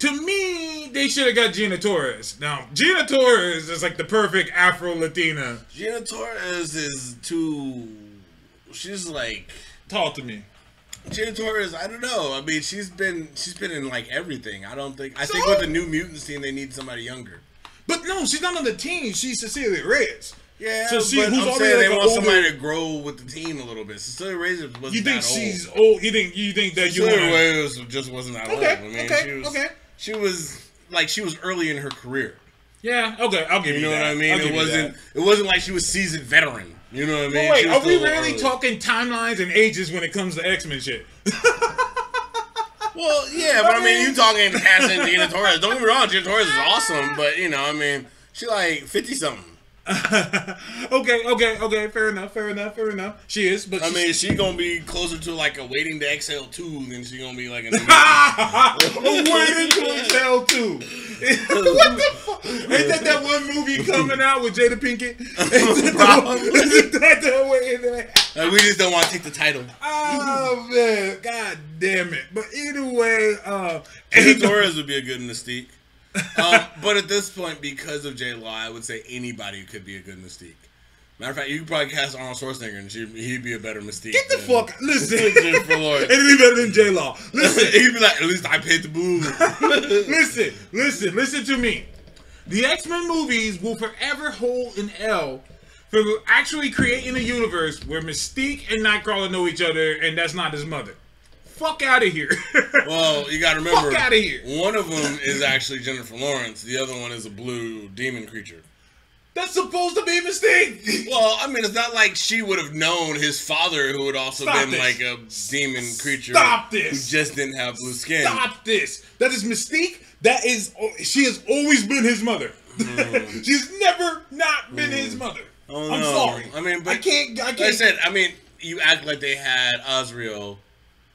To me, they should have got Gina Torres. Now, Gina Torres is like the perfect Afro Latina. Gina Torres is too. She's like Talk to me. Gina Torres. I don't know. I mean, she's been she's been in like everything. I don't think. I think So? with the New Mutants team, they need somebody younger. But no, she's not on the team. She's Cecilia Reyes. Yeah, So she- but who's I'm already saying like they an want older- somebody to grow with the team a little bit. Cecilia Reyes wasn't You think she's old. old? You think you think that you Cecilia want? Reyes just wasn't that Okay, old. I mean, okay, she was, okay. She was like she was early in her career. Yeah. Okay. I'll give you, You know that. what I mean? I'll It wasn't. It wasn't like she was seasoned veteran. You know what I mean? Wait, are we really early. talking timelines and ages when it comes to X Men shit? Well, yeah, but I mean, you talking passing Gina Torres. Don't get me wrong, Gina Torres is awesome, but you know, I mean, she like fifty something. okay, okay, okay. Fair enough. Fair enough. Fair enough. She is, but I mean, she gonna be closer to like a waiting to exhale two than she gonna be like a. waiting to exhale too. what the fuck? Ain't that that one movie coming out with Jada Pinkett? Ain't that the one- Isn't that the way? Like, we just don't want to take the title. Oh man, god damn it! But either way, uh, Gina ain't no- Torres would be a good Mystique. Um, but at this point, because of J Law, I would say anybody could be a good Mystique. Matter of fact, you could probably cast Arnold Schwarzenegger and she, he'd be a better Mystique. get the fuck. Listen, Jennifer Lawrence. it'll be better than J Law. Listen, He'd be like, at least I paid the boo. listen, listen, listen to me. The X Men movies will forever hold an L for actually creating a universe where Mystique and Nightcrawler know each other, and that's not his mother. Fuck out of here. well, you gotta remember, Fuck here. one of them is actually Jennifer Lawrence. The other one is a blue demon creature. that's supposed to be Mystique. Well, I mean, it's not like she would have known his father, who had also Stop been this. like a demon creature. Stop this. Who just didn't have blue skin. Stop this. That is Mystique. That is. She has always been his mother. Mm. She's never not been his mm. mother. Oh, I'm no. sorry. I mean, but I can't. I Like I can't. said, I mean, you act like they had Azazel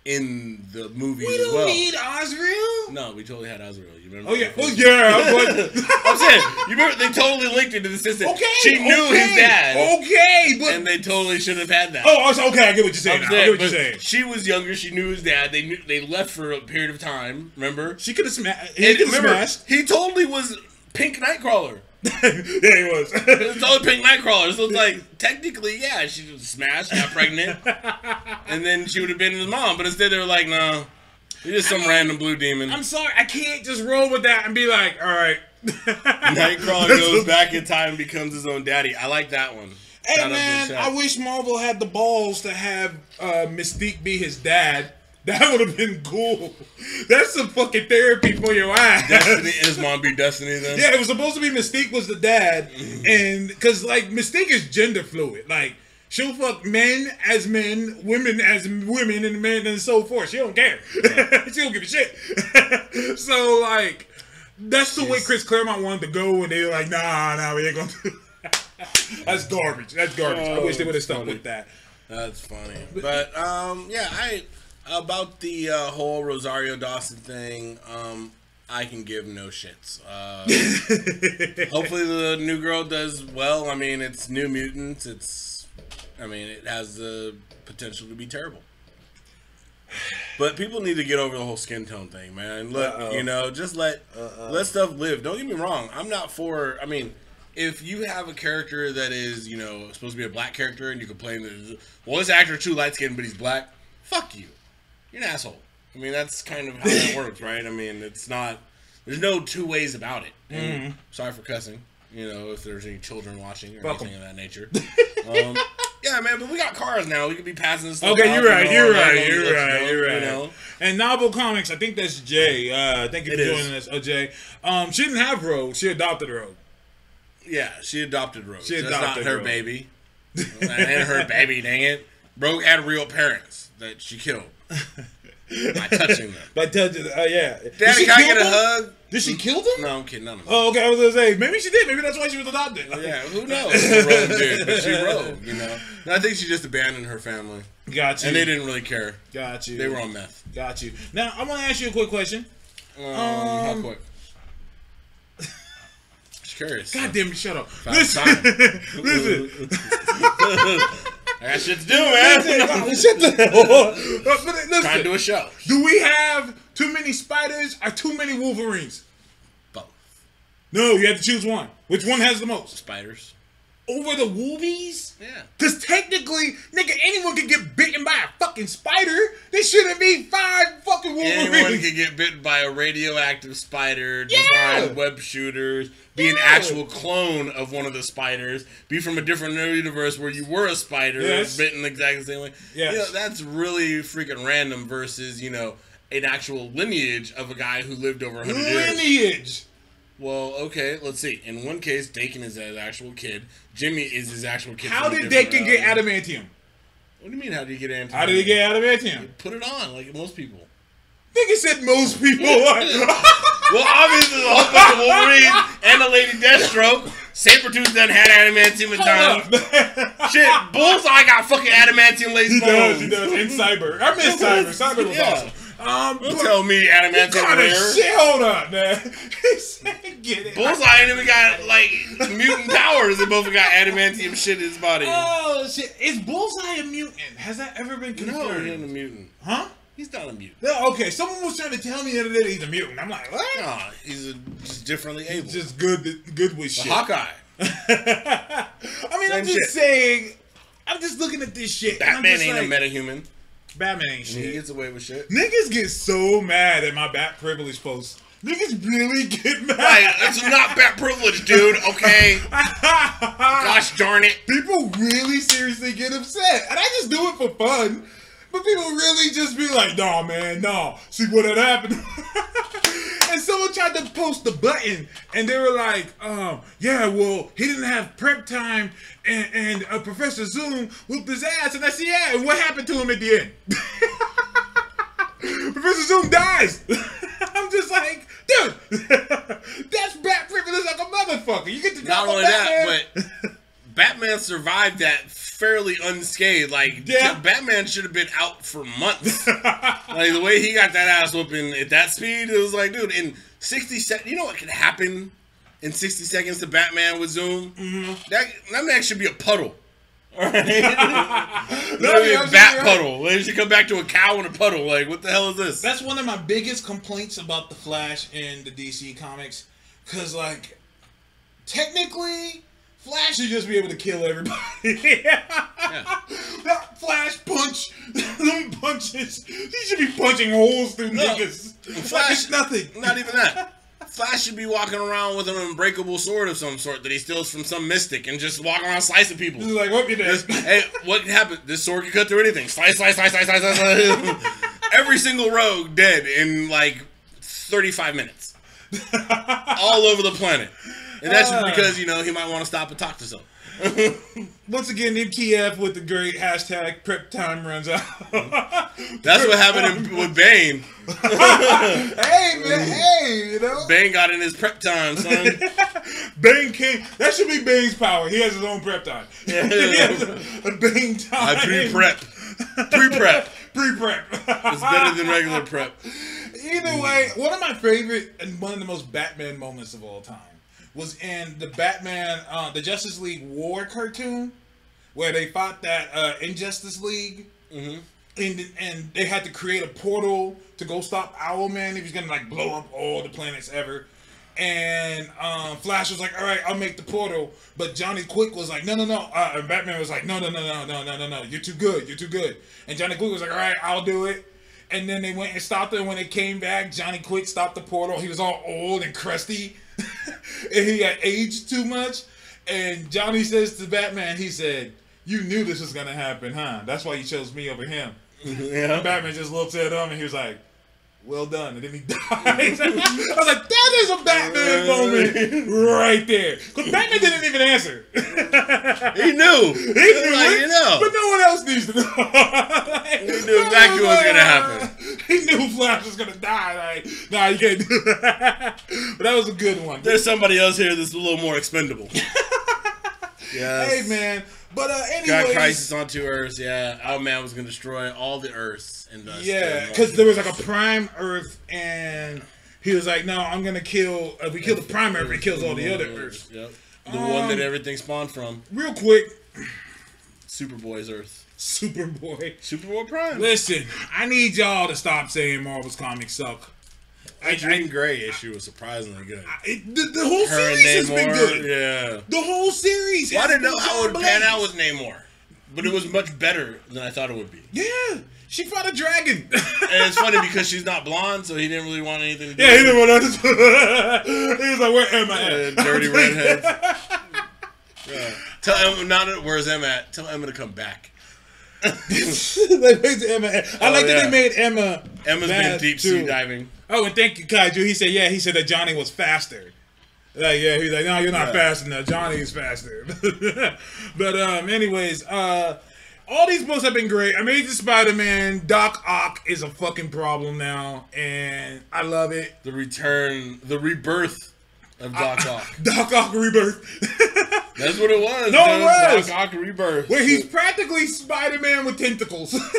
in the movie we as don't well. need Azazel. No, we totally had Azazel. You remember? Oh yeah. Oh yeah. But I'm saying, you remember they totally linked it to the system. okay. she knew okay, his dad, Okay, but and they totally should have had that. oh, okay. I get what you're saying. I'm now. I get what you're saying. She was younger. She knew his dad. They knew they left for a period of time. Remember? She could have smashed. He could have smashed. he totally was Pink Nightcrawler. yeah, he was. It's totally Pink Nightcrawler. So it's like technically, yeah, she was smashed, got pregnant, and then she would have been his mom. But instead, they were like, no, you're just some random blue demon. I'm sorry. I can't just roll with that and be like, all right. Nightcrawler goes back in time and becomes his own daddy. I like that one. Hey Shout man, I wish Marvel had the balls to have uh, Mystique be his dad. That would have been cool. That's some fucking therapy for your ass. Destiny his mom be Destiny then. Yeah, it was supposed to be Mystique was the dad, and because like Mystique is gender fluid, like she'll fuck men as men, women as women, and men and so forth. She don't care. she don't give a shit. so like, that's the way Chris Claremont wanted to go, and they were like, nah, nah, we ain't gonna do. That's garbage. That's garbage. I Oh, wish they would have stuck funny. with that. That's funny. But um, yeah, I about the uh, whole Rosario Dawson thing. Um, I can give no shits. Uh, hopefully, the new girl does well. I mean, it's New Mutants. It's, I mean, it has the potential to be terrible. But people need to get over the whole skin tone thing, man. Look, Uh-oh. you know, just let let stuff live. Don't get me wrong. I'm not for. I mean, if you have a character that is, you know, supposed to be a black character, and you complain that, well, this actor too light skinned, but he's black. Fuck you. You're an asshole. I mean, that's kind of how that works, right? I mean, it's not. There's no two ways about it. And Sorry for cussing. You know, if there's any children watching or 'em. anything of that nature. um, yeah, man, but we got cars now. We could be passing this stuff. Okay, you're right. You're right. You're right. know, You're you right. know? And Novel Comics, I think that's Jay. Uh, thank you for It is. joining us, uh, Jay. Um, she didn't have Rogue. She adopted Rogue. Yeah, she adopted Rogue. She That's adopted not her Rose. baby. and her baby, dang it. Rogue had real parents that she killed by touching them. But uh, yeah, Did Daddy, she can I kill get a them? hug? Did she kill them? No, I'm kidding. None of them. Oh, okay. I was gonna say maybe she did. Maybe that's why she was adopted. Yeah, who knows what Rogue did, but she Rogue, you know. And I think she just abandoned her family. Got you. and they didn't really care. Got you. They were on meth. Got you. Now I want to ask you a quick question. Um, how Um, quick? Just curious. God damn it! Shut up. Fine, Listen. listen. I got shit to do, man. Shut the hell up. But listen, Trying to do a show. do we have too many spiders or too many Wolverines? Both No, you have to choose one. Which one has the most? spiders. Over the Wolvies? Yeah. Because technically, nigga, anyone can get bitten by a fucking spider. There shouldn't be five fucking Wolverines. Anyone can get bitten by a radioactive spider, Yeah. design web shooters, be an actual clone of one of the spiders, be from a different universe where you were a spider, Yes. bitten exactly the same way. Yes. You know, that's really freaking random versus, you know, an actual lineage of a guy who lived over 100 years. Lineage. Well, okay, let's see. In one case, Daken is his actual kid. Jimmy is his actual kid. How did Daken get adamantium? What do you mean, how did he get anti? How did he get adamantium? Put it on, like most people. Nigga said most people. Well, obviously, the whole bunch of Wolverines and the Lady Deathstroke. Sabretooth done had adamantium in time. Shit, Bullseye got fucking adamantium lace he bones. does, he does. And Cyber. I miss Cyber. Cyber was Yeah. awesome. Um, Don't tell me of rare. shit. Hold on, man. get it. Bullseye ain't even got, like, mutant powers. They both got adamantium shit in his body. Oh shit! Is Bullseye a mutant? Has that ever been no, confirmed? he ain't a mutant. Huh? He's not a mutant. No, okay. Someone was trying to tell me the other day that he's a mutant. I'm like, what? Nah, he's a, just differently able. Just good, good with shit. Hawkeye. I mean, I'm just shit. saying. I'm just looking at this shit. Batman ain't like, a metahuman. Batman ain't shit. he gets away with shit. Niggas get so mad at my bat privilege post. Niggas really get mad. Right, that's not bat privilege, dude. Okay. Gosh darn it. people really seriously get upset, and I just do it for fun. But people really just be like, "Nah, man, nah." See what had happened? and someone tried to post the button, and they were like, "Um, yeah, well, he didn't have prep time, and, and uh, Professor Zoom whooped his ass." And I said, "Yeah, and what happened to him at the end?" Professor Zoom dies. I'm just like, dude, that's bat privilege like a motherfucker. You get to Not only a that, but Batman survived that fairly unscathed. Like, Yeah. Batman should have been out for months. like, the way he got that ass whooping at that speed, it was like, dude, in 60 seconds, you know what could happen in 60 seconds to Batman with Zoom? Mm-hmm. That, that man should be a puddle. Alright? Literally you're a bat right. puddle. They should come back to a cow in a puddle. Like, what the hell is this? That's one of my biggest complaints about the Flash in the DC comics, because like, technically, Flash should just be able to kill everybody. That Flash punch, them punches. He should be punching holes through No. niggas. Flash- it's nothing. Not even that. Flash should be walking around with an unbreakable sword of some sort that he steals from some mystic and just walking around slicing people. Is like, what you did? hey, what happened? This sword can cut through anything. Slice, slice, slice, slice, slice, slice. slice. Every single rogue dead in like 35 minutes. All over the planet. And that's just Ah. because, you know, he might want to stop and talk to someone. Once again, MTF with the great hashtag prep time runs out. That's what happened in, with Bane. hey, man, hey, you know? Bane got in his prep time, son. Bane came. That should be Bane's power. He has his own prep time. Yeah. he has a, a Bane time. I pre-prep. Pre-prep. Pre-prep. It's better than regular prep. Either way, one of my favorite and one of the most Batman moments of all time was in the Batman, uh, the Justice League War cartoon, where they fought that uh, Injustice League. And, and they had to create a portal to go stop Owlman. He was gonna like blow up all the planets ever. And um, Flash was like, "All right, I'll make the portal." But Johnny Quick was like, "No, no, no." Uh, and Batman was like, "No, no, no, no, no, no, no, no. You're too good. You're too good." And Johnny Quick was like, "All right, I'll do it." And then they went and stopped it. When they came back, Johnny Quick stopped the portal. He was all old and crusty, and he had aged too much. And Johnny says to Batman, he said, "You knew this was gonna happen, huh? That's why you chose me over him." Mm-hmm. Yeah. Batman just looked at him and he was like, "Well done," and then he died. I was like, "That is a Batman moment right there," because Batman didn't even answer. He knew. He knew Like, you know. but no one else needs to know. Like, He knew exactly what was gonna happen. He knew Flash was gonna die. Like, nah, you can't do that. but that was a good one. There's somebody else here that's a little more expendable. Yes. Hey man, but uh, Got Crisis on two Earths. Yeah, Owlman was gonna destroy all the Earths and thus yeah, because there was like a prime Earth, and he was like, "No, I'm gonna kill. If we kill the prime Earth, it kills all the other Earths." Yep. The one that Um, everything spawned from. Real quick, Superboy's Earth. Superboy. Superboy Prime. Listen, I need y'all to stop saying Marvel's comics suck. That Jean Grey issue was surprisingly good. It, the, the whole Her and series has been good. Yeah. The whole series. Well, I didn't know how it would pan out with Namor, but it was much better than I thought it would be. Yeah, she fought a dragon. And it's funny because she's not blonde, so he didn't really want anything to do. yeah, he with didn't want to. he was like, "Where am I?" At? Uh, dirty redheads. Yeah. Tell Emma, not where's Emma at? Tell Emma to come back. they made Emma. I like that they made Emma. Emma's been deep sea too. diving. Oh, and thank you, Kaiju. He said, yeah, he said that Johnny was faster. Like, yeah, he's like, no, you're not Yeah. fast enough. Johnny's faster. but um, anyways, uh, all these books have been great. Amazing Spider-Man, Doc Ock is a fucking problem now, and I love it. The return, the rebirth of Doc Ock. Doc Ock rebirth, That's what it was. No, dude. it was. Doc Ock rebirth. where he's practically Spider-Man with tentacles.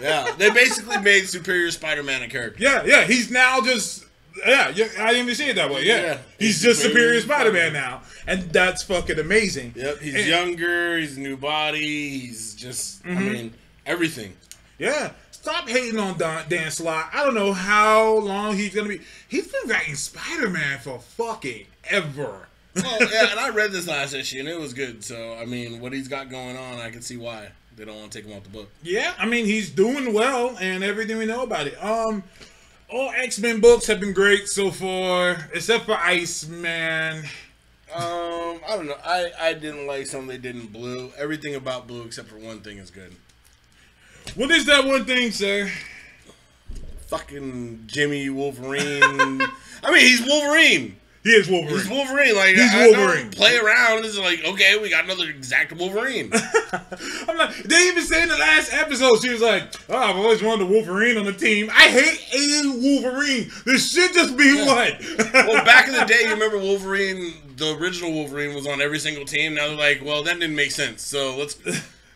Yeah, they basically made Superior Spider-Man a character. yeah, yeah, he's now just. Yeah, yeah, I didn't even see it that way. Yeah, Yeah, he's, he's just Superior Superior Spider-Man now, and that's fucking amazing. Yep, he's And- younger. He's a new body. He's just, I mm-hmm. mean, everything. Yeah. Stop hating on Don, Dan Slott. I don't know how long he's gonna be. He's been writing Spider Man for fucking ever. Well, yeah, and I read this last issue and it was good. So, I mean, what he's got going on, I can see why they don't want to take him off the book. Yeah, I mean he's doing well, and everything we know about it. Um, all X Men books have been great so far, except for Iceman. Um, I don't know. I I didn't like some they did in blue. Everything about blue except for one thing is good. What is that one thing, sir? Fucking Jimmy Wolverine. I mean, he's Wolverine. He is Wolverine. He's Wolverine. Like He's I don't Wolverine. play around. It's like okay, we got another exact Wolverine. I'm like, they even say in the last episode, she was like, "Oh, I've always wanted a Wolverine on the team. I hate a Wolverine. This should just be one." well, back in the day, you remember Wolverine, the original Wolverine was on every single team. Now they're like, well, that didn't make sense. So let's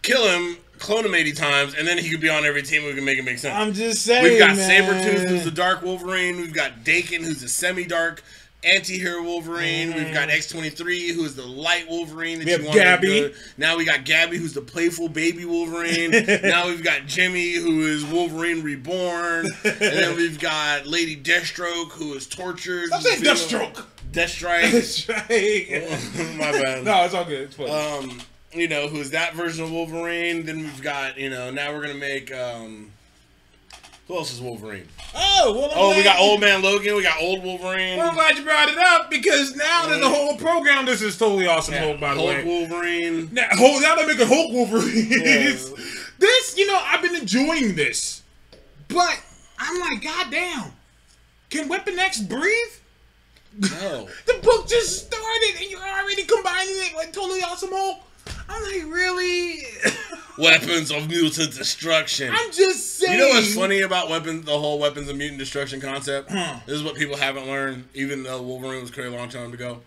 kill him, clone him 80 times, and then he could be on every team. We can make it make sense. I'm just saying. We've got man. Sabretooth, who's the dark Wolverine. We've got Daken, who's a semi-dark anti-hero Wolverine. We've got X-23, who's the light Wolverine. That Mm. We have you to Gabby. do. Now we got Gabby, who's the playful baby Wolverine. now we've got Jimmy, who is Wolverine reborn. and then we've got Lady Deathstroke, who is tortured. I'm saying Deathstroke. Deathstrike. That's right. My bad. no, it's all good. It's funny. Um, you know, who's that version of Wolverine? Then we've got, you know, now we're gonna make um who else is Wolverine? oh, well, Oh, we got Old Man Logan. We got Old Wolverine. Well, I'm glad you brought it up because now there's a whole program. This is totally awesome, Hulk, by the Hulk way. Wolverine. Now, Hulk, now they're making Hulk Wolverine. Yeah. this, you know, I've been enjoying this, but I'm like, God damn, can Weapon X breathe? No. The book just started and you're already combining it with totally awesome Hulk. I'm like, really? Weapons of mutant destruction. I'm just saying. You know what's funny about weapons, the whole weapons of mutant destruction concept? This is what people haven't learned, even though Wolverine was created a long time ago.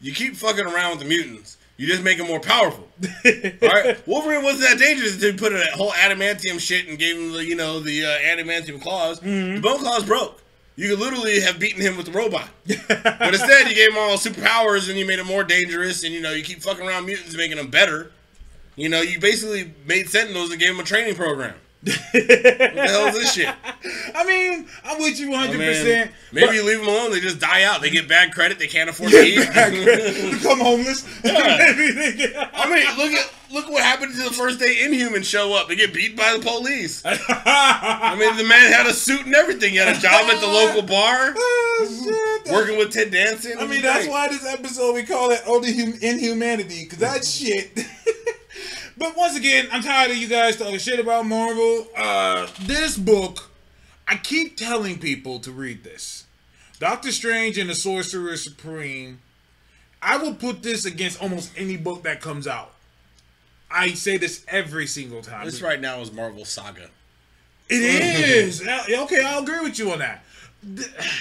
You keep fucking around with the mutants. You just make them more powerful. All right, Wolverine wasn't that dangerous until you put a whole adamantium shit and gave him the, you know, the uh, adamantium claws. Mm-hmm. The bone claws broke. You could literally have beaten him with the robot, but instead you gave him all superpowers and you made him more dangerous. And you know, you keep fucking around mutants, making them better. You know, you basically made Sentinels and gave them a training program. What the hell is this shit? I mean, I'm with you 100. I mean, percent maybe you leave them alone. They just die out. They get bad credit. They can't afford to eat. become homeless. Get- I mean, look at look what happened to the first day Inhumans show up. They get beat by the police. I mean, the man had a suit and everything. He had a job at the oh, local bar, Oh, working with Ted Danson. I mean, that's why this episode we call it "Oh, the Inhumanity" because that shit. But once again, I'm tired of you guys talking shit about Marvel. Uh, this book, I keep telling people to read this. Doctor Strange and the Sorcerer Supreme. I will put this against almost any book that comes out. I say this every single time. This right now is Marvel Saga. It is. Okay, I'll agree with you on that.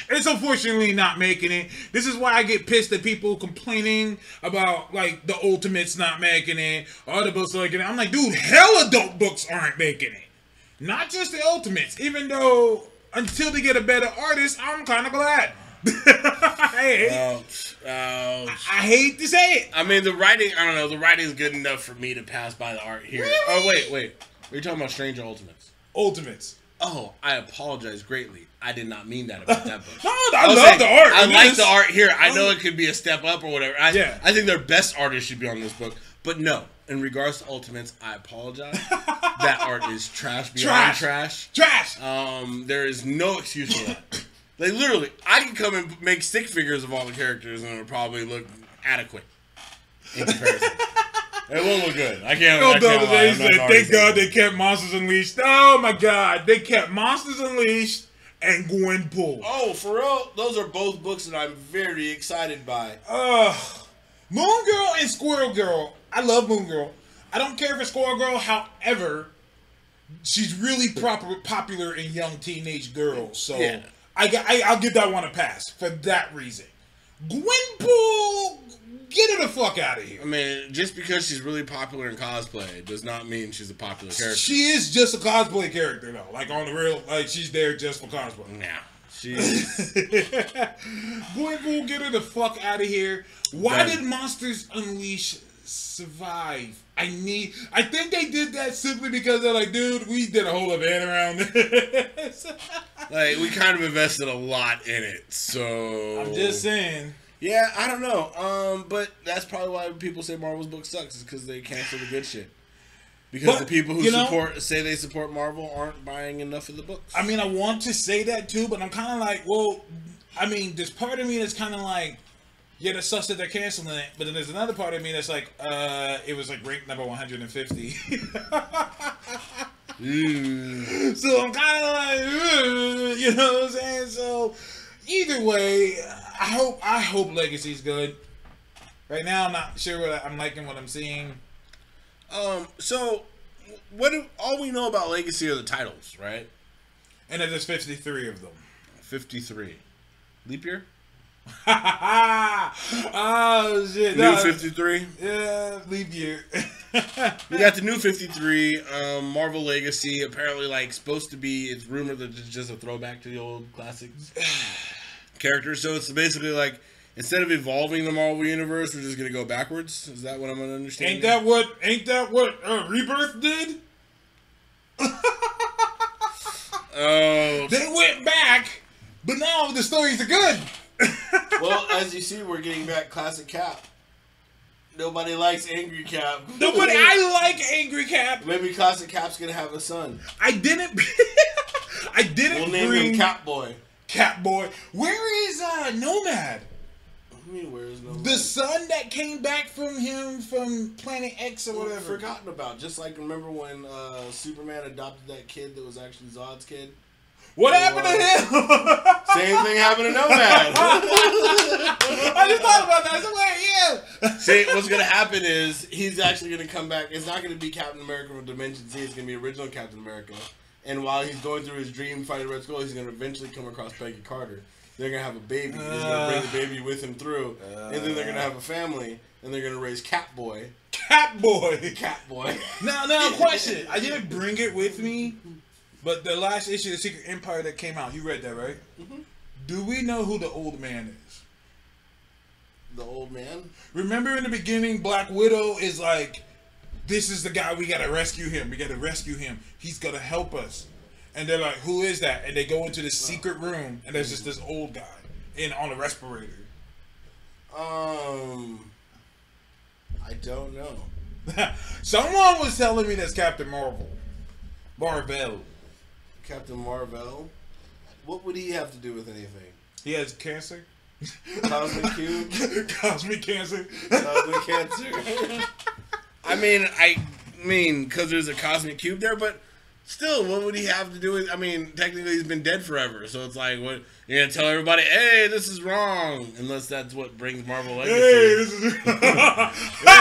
It's unfortunately not making it. This is why I get pissed at people complaining about like the Ultimates not making it, other books like it. I'm like, dude, hell adult books aren't making it. Not just the Ultimates. Even though until they get a better artist, I'm kind of glad. I, hate. I hate to say it. I mean, the writing, I don't know, the writing is good enough for me to pass by the art here. Really? Oh, wait, wait. Are you talking about Stranger Ultimates? Ultimates. Oh, I apologize greatly. I did not mean that about that book. No, I, I love saying, the art. I like the art here. I know it could be a step up or whatever. I, Yeah. I think their best artist should be on this book. But no, in regards to Ultimates, I apologize. that art is trash beyond Trash. trash. Trash. Um, there is no excuse for that. Like literally, I can come and make stick figures of all the characters, and it would probably look adequate in comparison. it won't look good. I can't. Oh, I the can't other lie. day I'm he not said, thank God they kept Monsters Unleashed. Oh my God, they kept Monsters Unleashed and Gwenpool. Oh, for real? Those are both books that I'm very excited by. Ugh. Moon Girl and Squirrel Girl. I love Moon Girl. I don't care for Squirrel Girl. However, she's really proper, popular in young teenage girls. So Yeah. I, I I'll give that one a pass for that reason. Gwenpool, get her the fuck out of here. I mean, just because she's really popular in cosplay does not mean she's a popular character. She is just a cosplay character though. Like on the real, like she's there just for cosplay. Nah, she's Gwenpool, get her the fuck out of here. Why did Monsters Unleash survive? I need. I think they did that simply because they're like, dude, we did a whole event around this. like we kind of invested a lot in it, so I'm just saying. Yeah, I don't know. Um, but that's probably why people say Marvel's book sucks is because they cancel the good shit. Because But, the people who you know- support say they support Marvel aren't buying enough of the books. I mean, I want to say that too, but I'm kind of like, well, I mean, there's part of me that's kind of like, yeah, that sucks that they're canceling it, but then there's another part of me that's like, uh, it was like ranked number 150. Mm. So I'm kind of like, you know what I'm saying? So either way, I hope I hope Legacy's good. Right now, I'm not sure what I'm liking what I'm seeing. Um, so what? Do, all we know about Legacy are the titles, right? And there's 53 of them. Fifty-three. Leap year. oh shit! New fifty-three. Yeah, leap year. We got the new 53, um, Marvel Legacy. Apparently, like, supposed to be, it's rumored that it's just a throwback to the old classic characters. So it's basically like, instead of evolving the Marvel Universe, we're just to go backwards. Is that what I'm to understand? ain't that what? Ain't that what uh, Rebirth did? Oh. They went back, but now the stories are good. Well, as you see, we're getting back classic Cap. Nobody likes Angry Cap. Nobody. I like Angry Cap. Maybe classic Cap's to have a son. I didn't. I didn't We'll name bring him Cap Boy. Catboy. Where is uh Nomad? I mean, where's no The son that came back from him from Planet X or Well, whatever. forgotten about. Just like remember when uh, Superman adopted that kid that was actually Zod's kid. What happened to him? Same thing happened to Nomad. I just thought about that. I said, wait, yeah. See, what's gonna happen is he's actually gonna come back. It's not gonna be Captain America from Dimension Z. It's gonna be original Captain America. And while he's going through his dream fighting Red Skull, he's gonna eventually come across Peggy Carter. They're gonna have a baby. He's gonna bring the baby with him through, and then they're gonna have a family, and they're gonna raise Catboy. Catboy. Catboy. Now, now, question. I didn't bring it with me, but the last issue of Secret Empire that came out, you read that, right? Do we know who the old man is? the old man. Remember in the beginning, Black Widow is like, this is the guy, we gotta rescue him. We gotta rescue him. He's gonna help us. And they're like, who is that? And they go into this secret room, and there's just this old guy in on a respirator. Um, I don't know. Someone was telling me that's Captain Marvel. Marvel. Captain Marvel. What would he have to do with anything? He has cancer. Cosmic Cube. Cosmic cancer. Cosmic cancer. I mean, I mean, because there's a cosmic cube there, but still, what would he have to do with? I mean, technically, he's been dead forever, so it's like, what you're gonna tell everybody? Hey, this is wrong, unless that's what brings Marvel legacy. Hey, this is.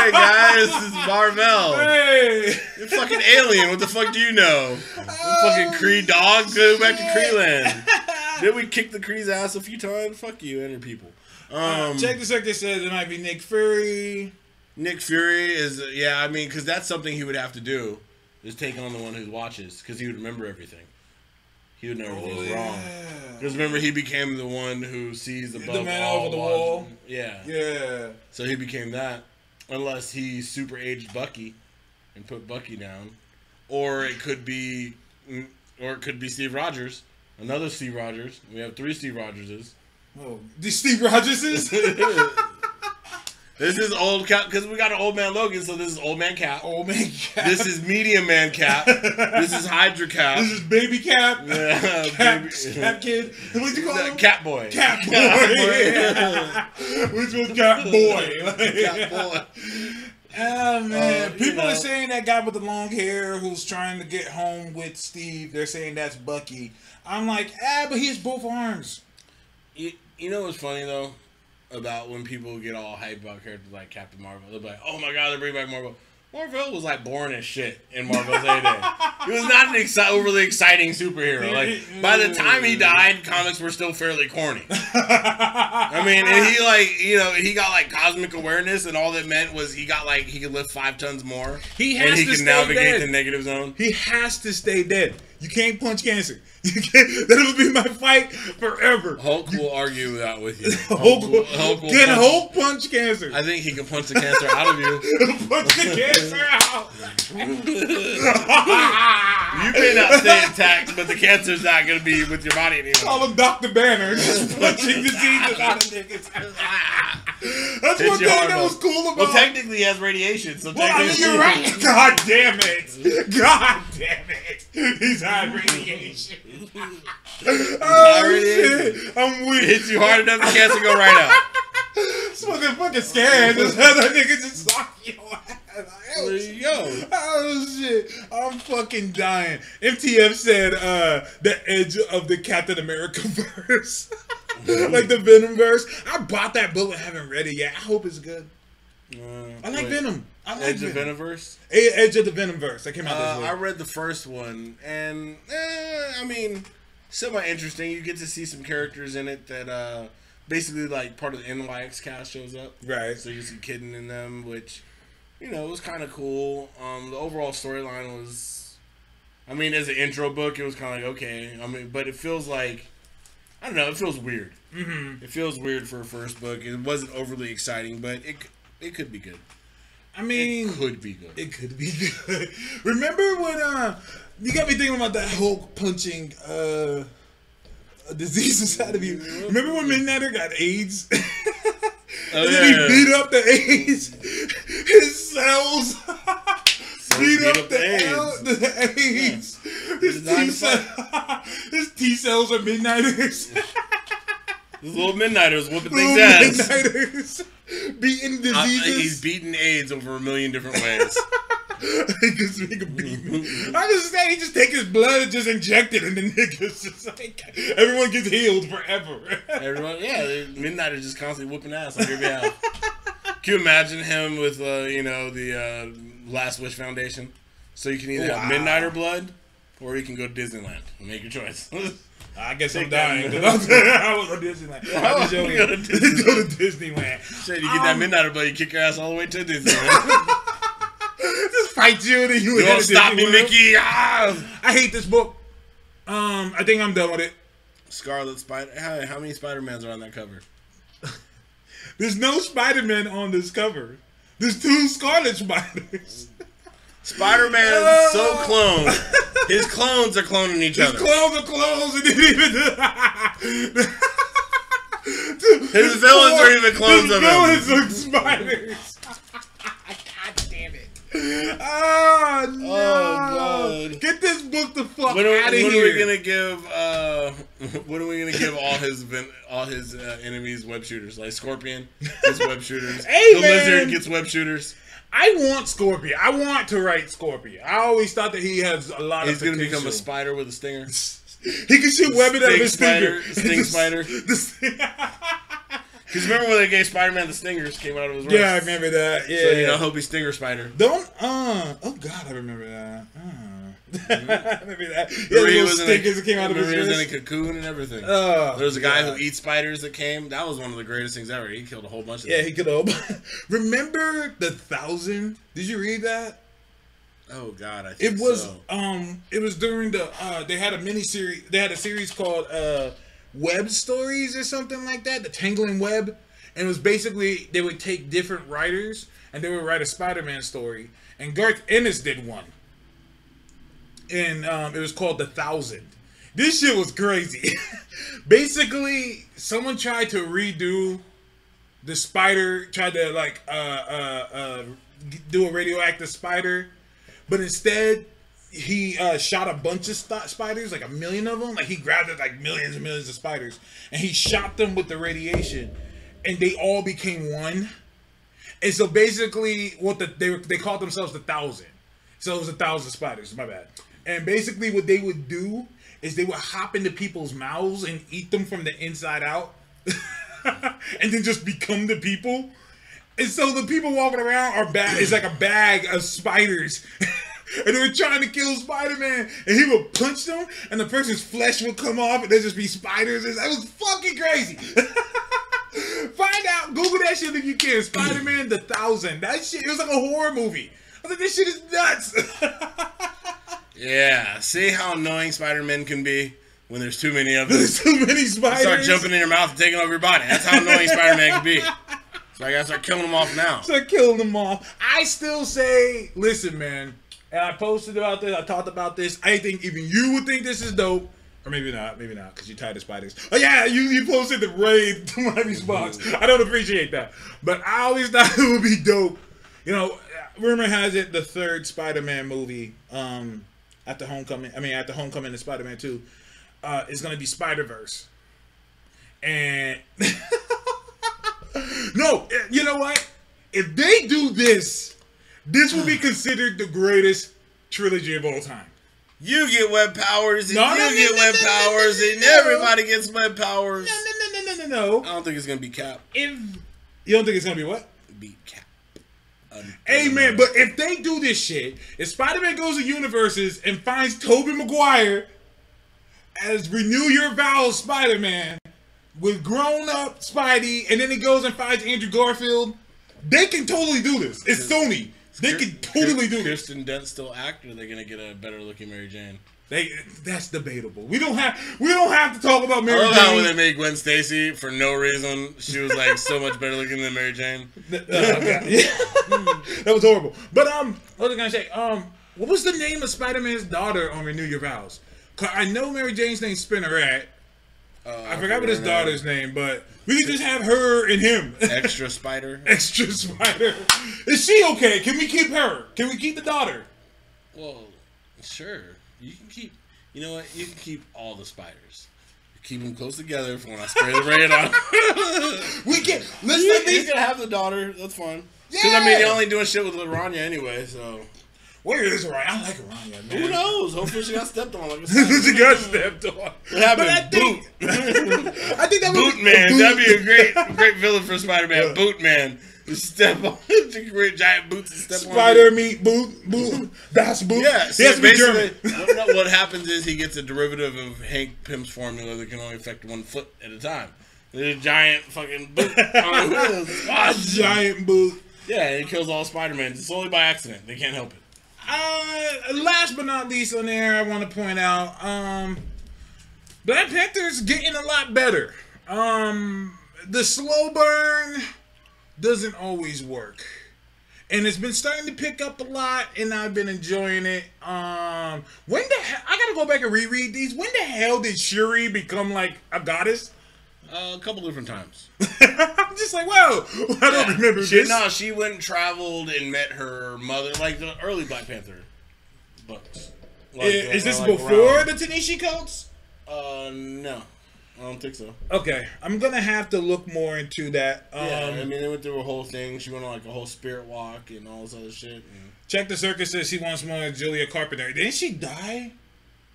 Hey, guys, this is Marvel. Hey. You're fucking alien. What the fuck do you know? You fucking Kree dog. Go back to Kree land. Did we kick the Kree's ass a few times? Fuck you and your people. Um, Check the second says it might be Nick Fury. Nick Fury is yeah. I mean, because that's something he would have to do is take on the one who watches because he would remember everything. He would know everything was wrong. Because remember, he became the one who sees above The man all over the wall. Yeah. Yeah. So he became that, unless he super aged Bucky and put Bucky down, or it could be, mm, or it could be Steve Rogers, another Steve Rogers. We have three Steve Rogerses. Oh, the Steve Rogerses. This is old Cap because we got an old man Logan, so this is old man Cap. Old man, Cap. This is medium man Cap. This is Hydra Cap. This is Baby Cap. Yeah, Cap, baby- Cap Kid. What do you call him? Cat Boy. Cat Boy. Cat Which was Cat Boy. Cat Boy. Oh man, Uh, people know. are saying that guy with the long hair who's trying to get home with Steve. They're saying that's Bucky. I'm like, ah, but he has both arms. You, you know what's funny though about when people get all hyped about characters like Captain Marvel? They're like, "Oh my god, they're bringing back Marvel." Marvel was like boring as shit in Marvel's heyday. He was not an exci- overly exciting superhero. Like by the time he died, comics were still fairly corny. I mean, and he like you know he got like cosmic awareness, and all that meant was he got like he could lift five tons more. He has and he to can stay navigate dead. the negative zone. He has to stay dead. You can't punch cancer. You can't, that'll be my fight forever. Hulk will argue that with you. Hulk, will- Hulk will can punch- Hulk punch cancer? I think he can punch the cancer out of you. punch the cancer out. You may not stay intact, but the cancer's not going to be with your body anymore. Call him Dr. Banner, just punching diseases out of niggas. That's Hit one you thing that was cool about. Well, technically, he has radiation, so Well, I mean, technically, you're right. God damn it. God damn it. He's high radiation. Oh, shit. I'm weak. Hits you hard enough, the cancer go right out. Smoking fucking fucking scared. Have that nigga just knock your ass. Oh, There you go. Oh shit! I'm fucking dying. MTF said uh the edge of the Captain America verse, like the Venom verse. I bought that book, but haven't read it yet. I hope it's good. I like Venom. I like Edge of Venom. Venomverse. E- Edge of the Venom verse that came out Uh, this I read the first one, and eh, I mean, semi interesting. You get to see some characters in it that uh, basically like part of the NYX cast shows up. Right. So you see Kiden in them, which you know it was kind of cool. Um, the overall storyline was, I mean, as an intro book, it was kind of like okay. I mean, but it feels like I don't know. It feels weird. Mm-hmm. It feels weird for a first book. It wasn't overly exciting, but it c- it could be good. I mean, It could be good. It could be good. Remember when uh you got me thinking about that Hulk punching uh a disease inside of you. Remember when Midnighter got AIDS? and then yeah. he beat up the AIDS. His cells beat, beat up, up the, the L- the AIDS. His T to cells his T cells are midnighters. This little midnighters whooping things ass. midnighters beating Uh, he's diseases. beaten AIDS over a million different ways. Niggas nigga beat me. I'm just saying, he just take his blood and just inject it, and the niggas just like everyone gets healed forever. Everyone, yeah, Midnight is just constantly whooping ass on your behalf. Can you imagine him with, uh, you know, the uh, Last Wish Foundation? So you can either Wow. have Midnighter blood, or you can go to Disneyland. Make your choice. I guess I'm Take that dying. blood. 'cause I'm- I was on Disneyland. I just Go go to to Disneyland. go to Disneyland. Shit, you get that Um, Midnighter blood, you kick your ass all the way to Disneyland. Just fight you, and then you you head won't to stop me, Disneyland. Mickey! Ah! I hate this book. Um, I think I'm done with it. Scarlet Spider. How, how many Spider-Mans are on that cover? There's no Spider-Man on this cover. There's two Scarlet Spiders. Spider-Man's Oh. so cloned. His clones are cloning each His other. clothes are clothes and didn't even. His villains are even clones his of him. His villains are spiders. God damn it. Oh no! Oh, God. Get this book the fuck When are, out of when here. are we gonna give? Uh, when are we gonna give all his all his uh, enemies web shooters? Like Scorpion gets web shooters. Hey, the man. lizard gets web shooters. I want Scorpion. I want to write Scorpion. I always thought that he has a lot He's of. He's gonna become a spider with a stinger. He can shoot webbing out of his spider- finger. sting spider. Cause remember when they gave Spider-Man the stingers came out of his wrist? yeah, I remember that. Yeah. So you know, hope he's stinger spider. Don't. Uh. Oh God, I remember that. Uh, Maybe that. Yeah, he was in a- that came out of his was in a cocoon and everything. Oh, there was a guy God. who eats spiders that came. That was one of the greatest things ever. He killed a whole bunch of Yeah, them. he could have. Remember the thousand? Did you read that? Oh God, I think It was so. um it was during the uh they had a mini series they had a series called uh Web Stories or something like that, the Tangling Web. And it was basically they would take different writers and they would write a Spider-Man story. And Garth Ennis did one. And um it was called The Thousand. This shit was crazy. basically, someone tried to redo the spider tried to like uh uh uh do a radioactive spider but instead he uh shot a bunch of st- spiders like a million of them like he grabbed like millions and millions of spiders and he shot them with the radiation and they all became one and so basically what the they they called themselves the thousand so it was a thousand spiders my bad and basically what they would do is they would hop into people's mouths and eat them from the inside out and then just become the people. And so the people walking around are bad. It's like a bag of spiders. and they were trying to kill Spider Man. And he would punch them, and the person's flesh would come off, and there'd just be spiders. It was fucking crazy. Find out, Google that shit if you can. Spider Man the Thousand. That shit, it was like a horror movie. I was like, this shit is nuts. Yeah, see how annoying Spider-Man can be when there's too many of them. There's too many spiders. Start jumping in your mouth and taking over your body. That's how annoying Spider-Man can be. So I gotta start killing them off now. Start killing them off. I still say, listen, man. And I posted about this. I talked about this. I think even you would think this is dope. Or maybe not, maybe not, because you're tired of spiders. Oh yeah, you, you posted the raid to my response. I don't appreciate that. But I always thought it would be dope. You know, rumor has it the third Spider-Man movie, um, after Homecoming, I mean after Homecoming and Spider-Man 2, uh, is gonna be Spider-Verse. And no, eh, you know what? If they do this, this will be considered the greatest trilogy of all time. You get web powers, and No, you no, no, get web powers, and everybody gets web powers. No, no, no, no, no, no, I don't think it's gonna be Cap. If you don't think it's gonna be what? Be Cap. Amen. But if they do this shit, if Spider-Man goes to universes and finds Tobey Maguire as renew your vows Spider-Man with grown-up Spidey, and then he goes and finds Andrew Garfield, they can totally do this. It's Sony. They can totally do this. Kirsten Dunst still act, or are they gonna get a better looking Mary Jane? They that's debatable. We don't have we don't have to talk about Mary I love how when they made Gwen Stacy for no reason, she was like so much better looking than Mary Jane. Oh. Yeah. that was horrible. But um, what was I gonna say? Um, what was the name of Spider-Man's daughter on Renew Your Vows? 'Cause I know Mary Jane's name's Spinneret. Uh, I forgot what his name. daughter's name, but we could just have her and him. Extra Spider. Extra Spider. Is she okay? Can we keep her? Can we keep the daughter? Well, sure. You can keep. You know what? You can keep all the spiders. Keep them close together for when I spray the raid on. We can. Let's you, you can have the daughter. That's fine. Because I mean, they're only doing shit with Laranya anyway. So Where is Ryan? I like Ryan. Man. who knows? Hopefully, she got stepped on. Like she got stepped on. What But I happened? think, Boot. I think that would Boot be man. Boot- That'd be a great, great villain for Spider Man. Yeah. Boot man. Step on, just wear giant boots and step on. Spider it. meat boot boot. That's boot. Yeah, he see, has to be German. basically, what, happens is he gets a derivative of Hank Pym's formula that can only affect one foot at a time. There's a giant fucking boot on wheels. Giant boot. Yeah, it kills all Spider-Man It's solely by accident. They can't help it. Uh, last but not least on there, I want to point out, um, Black Panther's getting a lot better. Um, the slow burn doesn't always work. And it's been starting to pick up a lot, and I've been enjoying it. Um, when the hell, I gotta go back and reread these. When the hell did Shuri become like a goddess? Uh, a couple different times. I'm just like, whoa, I don't remember She, this. no, she went and traveled and met her mother, like the early Black Panther books. Like, is, is uh, this like before around- the Tanishi codes? Uh, no, I don't think so. Okay, I'm gonna have to look more into that. Um, Yeah, I mean, they went through a whole thing. She went on like a whole spirit walk and all this other shit. And Check the circus says she wants more of Julia Carpenter. Didn't she die?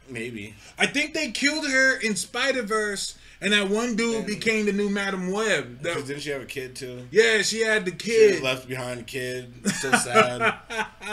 maybe. I think they killed her in Spider Verse, and that one dude became the new Madam Web. That- didn't she have a kid too? yeah, she had the kid. She left behind a kid. So sad.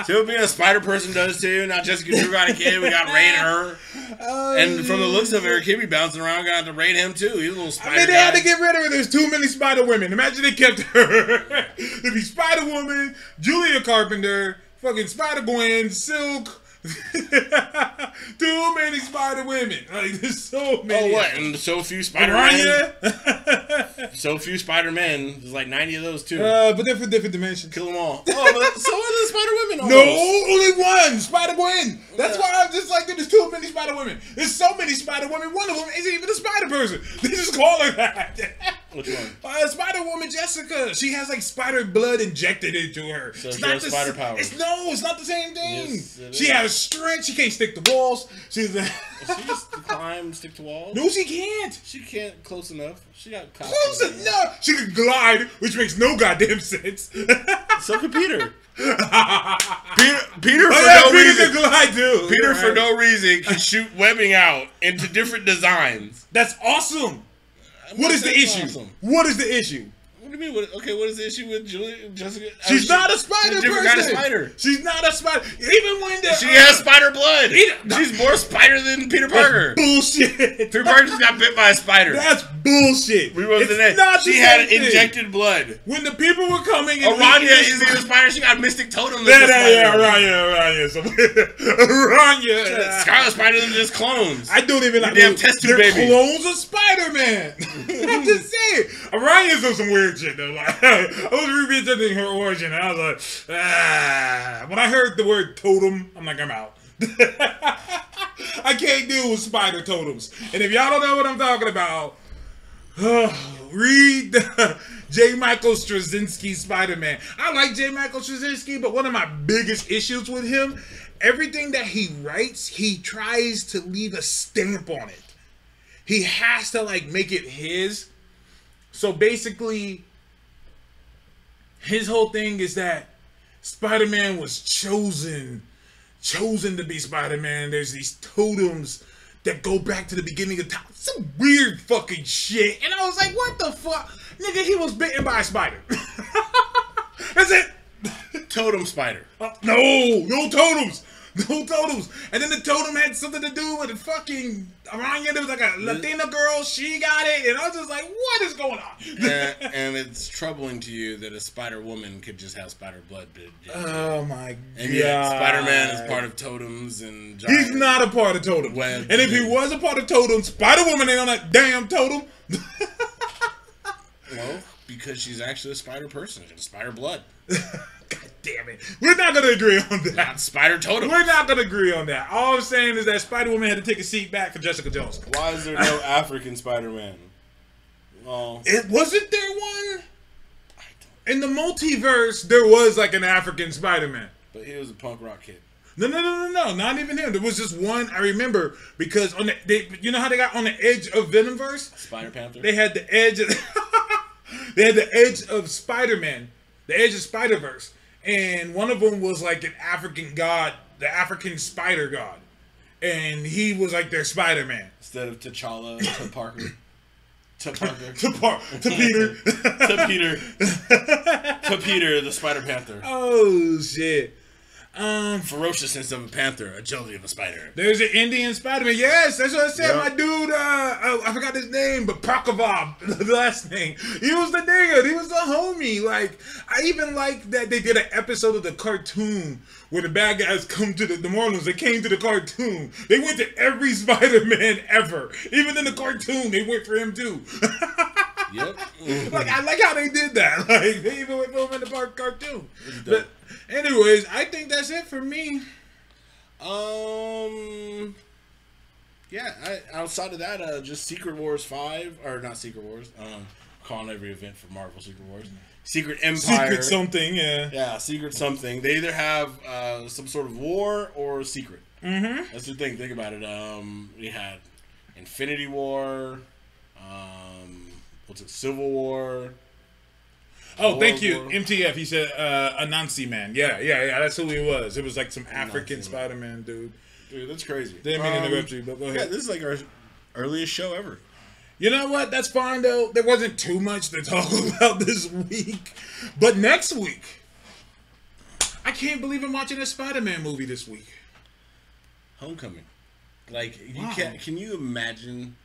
What being a spider person does too. Not Jessica Drew got a kid. We got to raid her. Oh, And from the looks of it, her kid be bouncing around. Got to raid him too. He's a little I spider mean, they guy. had to get rid of her. There's too many Spider Women. Imagine they kept her. There'd be Spider Woman, Julia Carpenter, fucking Spider Gwen, Silk. too many Spider Women. Like there's so many. oh, what? And so few Spider Men. So few Spider Men. There's like 90 of those too. uh, but they're for different dimensions. Kill them all. Oh, but so are the Spider Women. No, only one Spider Gwen. That's why I'm just like there's too many Spider Women. There's so many Spider Women. One of them isn't even a Spider person. They just call her that. Which one? Uh, Spider Woman Jessica. She has like spider blood injected into her. So it's she not has the spider s- powers. It's no, it's not the same thing. Yes, she is. has strength. She can't stick to walls. She's She just climb, stick to walls. no, she can't. She can't close enough. She got. Close enough. She can glide, which makes no goddamn sense. So can Peter. Peter, Peter for Oh, yeah, no Peter reason. can glide too. Peter You're for no reason can shoot webbing out into different designs. That's awesome. What is the issue? awesome. What is the issue? You mean? What, okay, what is the issue with Julia Jessica? She's not a spider she's a different person. kind of spider. She's not a spider. Even when the She uh, has spider blood. Peter- She's more spider than Peter Parker. bullshit. Peter Parker just got bit by a spider. That's bullshit. We wrote It's the name. not the She had thing. injected blood. When the people were coming and Aranya isn't a spider. She got Mystic Totem. Yeah, yeah, yeah. Aranya, Aranya. Aranya. Scarlet Spider than just clones. I don't even like damn test tube baby. clones of Spider Man. I'm just saying. Aranya's on some weird shit though. Like, I was revisiting her origin, and I was like, ah. When I heard the word totem, I'm like, I'm out. I can't deal with spider totems. And if y'all don't know what I'm talking about, read J. Michael Straczynski Spider Man. I like J. Michael Straczynski, but one of my biggest issues with him, everything that he writes, he tries to leave a stamp on it. He has to like make it his. So basically, his whole thing is that Spider Man was chosen, chosen to be Spider Man. There's these totems that go back to the beginning of time. Some weird fucking shit. And I was like, what the fuck? Nigga, he was bitten by a spider. That's it. Totem Spider. Uh, no, no totems. No totems. And then the totem had something to do with the fucking Aranya. There was like a Latina girl. She got it. And I was just like, what is going on? and, and it's troubling to you that a Spider Woman could just have spider blood. Oh my god. and Spider Man is part of totems and. He's not a part of totem. Web. And if he was a part of totem, Spider Woman ain't on that damn totem. Well, because she's actually a spider person. She's spider blood. God damn it. We're not gonna agree on that. Not spider totem. We're not gonna agree on that. All I'm saying is that Spider Woman had to take a seat back for Jessica Jones. Why is there no African Spider Man? Well, It wasn't there one in the multiverse. There was like an African Spider Man. but he was a punk rock kid. No, no, no, no, no, not even him. There was just one I remember because on the they, you know how they got on the edge of Venomverse. Spider Panther. They had the edge. Of, they had the edge of Spider Man, the edge of Spider Verse, and one of them was like an African god, the African Spider God, and he was like their Spider Man. Instead of T'Challa to Parker. To Parker. To par, to Peter. to Peter. to Peter, the Spider Panther. oh shit. Um, Ferociousness of a panther, agility of a spider. There's an Indian Spider-Man. Yes, that's what I said. Yep. My dude, uh, uh, I forgot his name, but Prabhakar, the last name. He was the nigga. He was the homie. Like, I even like that they did an episode of the cartoon where the bad guys come to the, the Marlins. They came to the cartoon. They went to every Spider-Man ever. Even in the cartoon, they went for him too. Yep. like, I like how they did that. Like, they even went for him in the part cartoon. But, anyways, I think that's it for me. Um. Yeah, I, outside of that, uh, just Secret Wars five or not Secret Wars. Um, calling every event for Marvel Secret Wars. Secret Empire. Secret something, yeah. Yeah, secret something. They either have uh, some sort of war or secret. Mm-hmm. That's the thing. Think about it. Um, we had Infinity War. Um, what's it? Civil War. Oh, thank you, War. MTF. He said uh, Anansi man. Yeah, yeah, yeah. That's who he was. It was like some African. Spider Man dude. Dude, that's crazy. Didn't mean to Um, interrupt you, but go Yeah, ahead. this is like our earliest show ever. You know what? That's fine though. There wasn't too much to talk about this week. But next week, I can't believe I'm watching a Spider-Man movie this week. Homecoming. Like you Wow. can can you imagine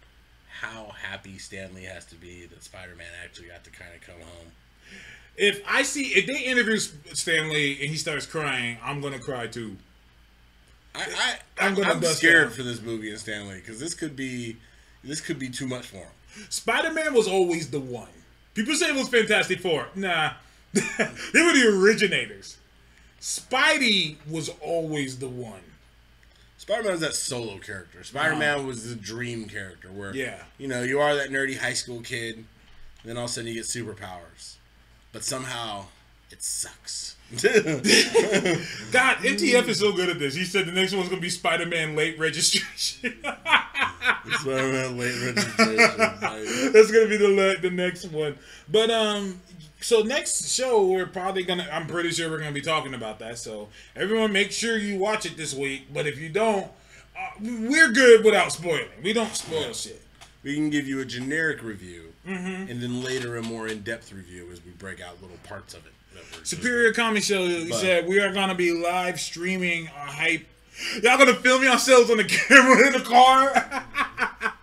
how happy Stan Lee has to be that Spider-Man actually got to kind of come home? If I see if they interview Stan Lee and he starts crying, I'm gonna cry too. I, I I'm I'm, gonna I'm scared out. for this movie and Stan Lee because this could be this could be too much for him. Spider-Man was always the one. People say it was Fantastic Four. Nah, they were the originators. Spidey was always the one. Spider-Man was that solo character. Spider-Man was the dream character where Yeah. you know, you are that nerdy high school kid, and then all of a sudden you get superpowers. But somehow it sucks. God, MTF is so good at this. He said the next one's gonna be Spider-Man late registration. Spider-Man late registration. Like, That's gonna be the the next one. But um, so next show we're probably gonna. I'm pretty sure we're gonna be talking about that. So everyone, make sure you watch it this week. But if you don't, uh, we're good without spoiling. We don't spoil shit. we can give you a generic review, and then later a more in-depth review as we break out little parts of it. that we're just- Superior Comic Show But- said we are gonna be live streaming our hype. Y'all gonna film yourselves on the camera in the car?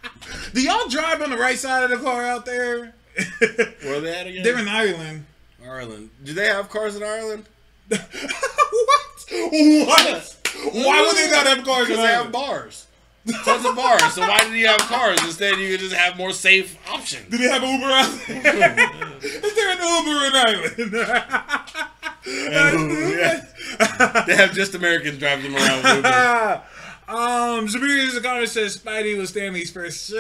Do y'all drive on the right side of the car out there? Where are they at again? They're in Ireland. Ireland. Do they have cars in Ireland? what? What? Why would they not have cars Because they have bars. Tons of bars. So why do you have cars? Instead, you could just have more safe options. Do they have Uber out there? Is there an Uber in Ireland? Yeah. They have just Americans driving them around with Uber. um, Superior's comment says Spidey was Stan Lee's first show.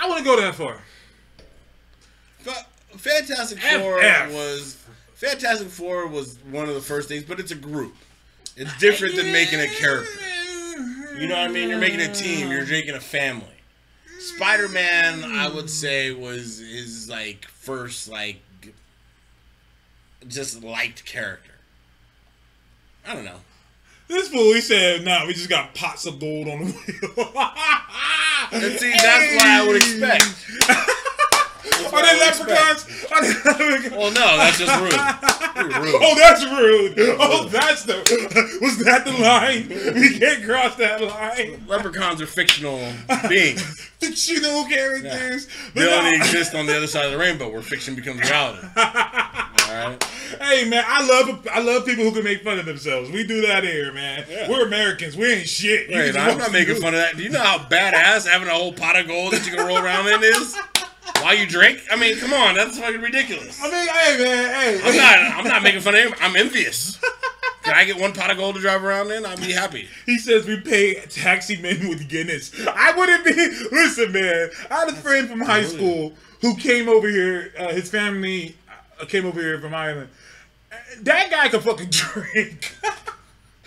I wouldn't go that far. But Fantastic F- Four F. was Fantastic Four was one of the first things, but it's a group. It's different than making a character. You know what I mean? You're making a team. You're making a family. Spider Man, I would say, was his like first like just liked character. I don't know. This fool, he said, nah, we just got pots of gold on the wheel. And see, that's what I would expect. That's Are what I they would expect. Are they leprechauns? Well, no, that's just rude. Rude. Oh, that's rude. Oh, that's the. Was that the line? We can't cross that line. Leprechauns are fictional beings. Fictional characters. They only exist on the other side of the rainbow where fiction becomes reality. Hey man, I love I love people who can make fun of themselves. We do that here, man. Yeah. We're Americans. We ain't shit. Wait, I'm not making fun of that. Do you know how badass having a whole pot of gold that you can roll around in is? While you drink? I mean, come on, that's fucking ridiculous. I mean, hey man, hey. I'm not I'm not making fun of him. I'm envious. Can I get one pot of gold to drive around in? I'd be happy. He says we pay taxi men with Guinness. I wouldn't be. Listen, man. I had a friend from high school who came over here. Uh, his family came over here from Ireland. That guy could fucking drink.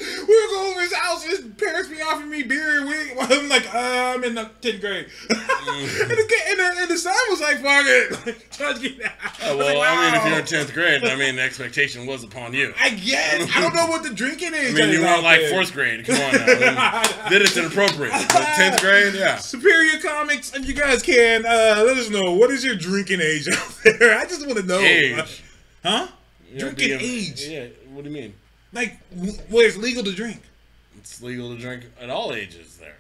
We would go over his house. His parents be offering me beer. And we, I'm like, uh, I'm in the tenth grade. and, the, kid- and, the, and the son was like, "Fuck it, like, get out." Oh, I was well, I mean, if you're in 10th grade, I mean, the expectation was upon you. I guess I don't know what the drinking age. I mean, is you weren't like there. fourth grade. Come on now. I mean, Then it's inappropriate. But 10th grade, yeah. Superior Comics, if you guys can, uh, let us know what is your drinking age out there. I just want to know, Age. huh? You know, Drinking being- age, Yeah, what do you mean? Like where it's legal to drink. It's legal to drink at all ages there.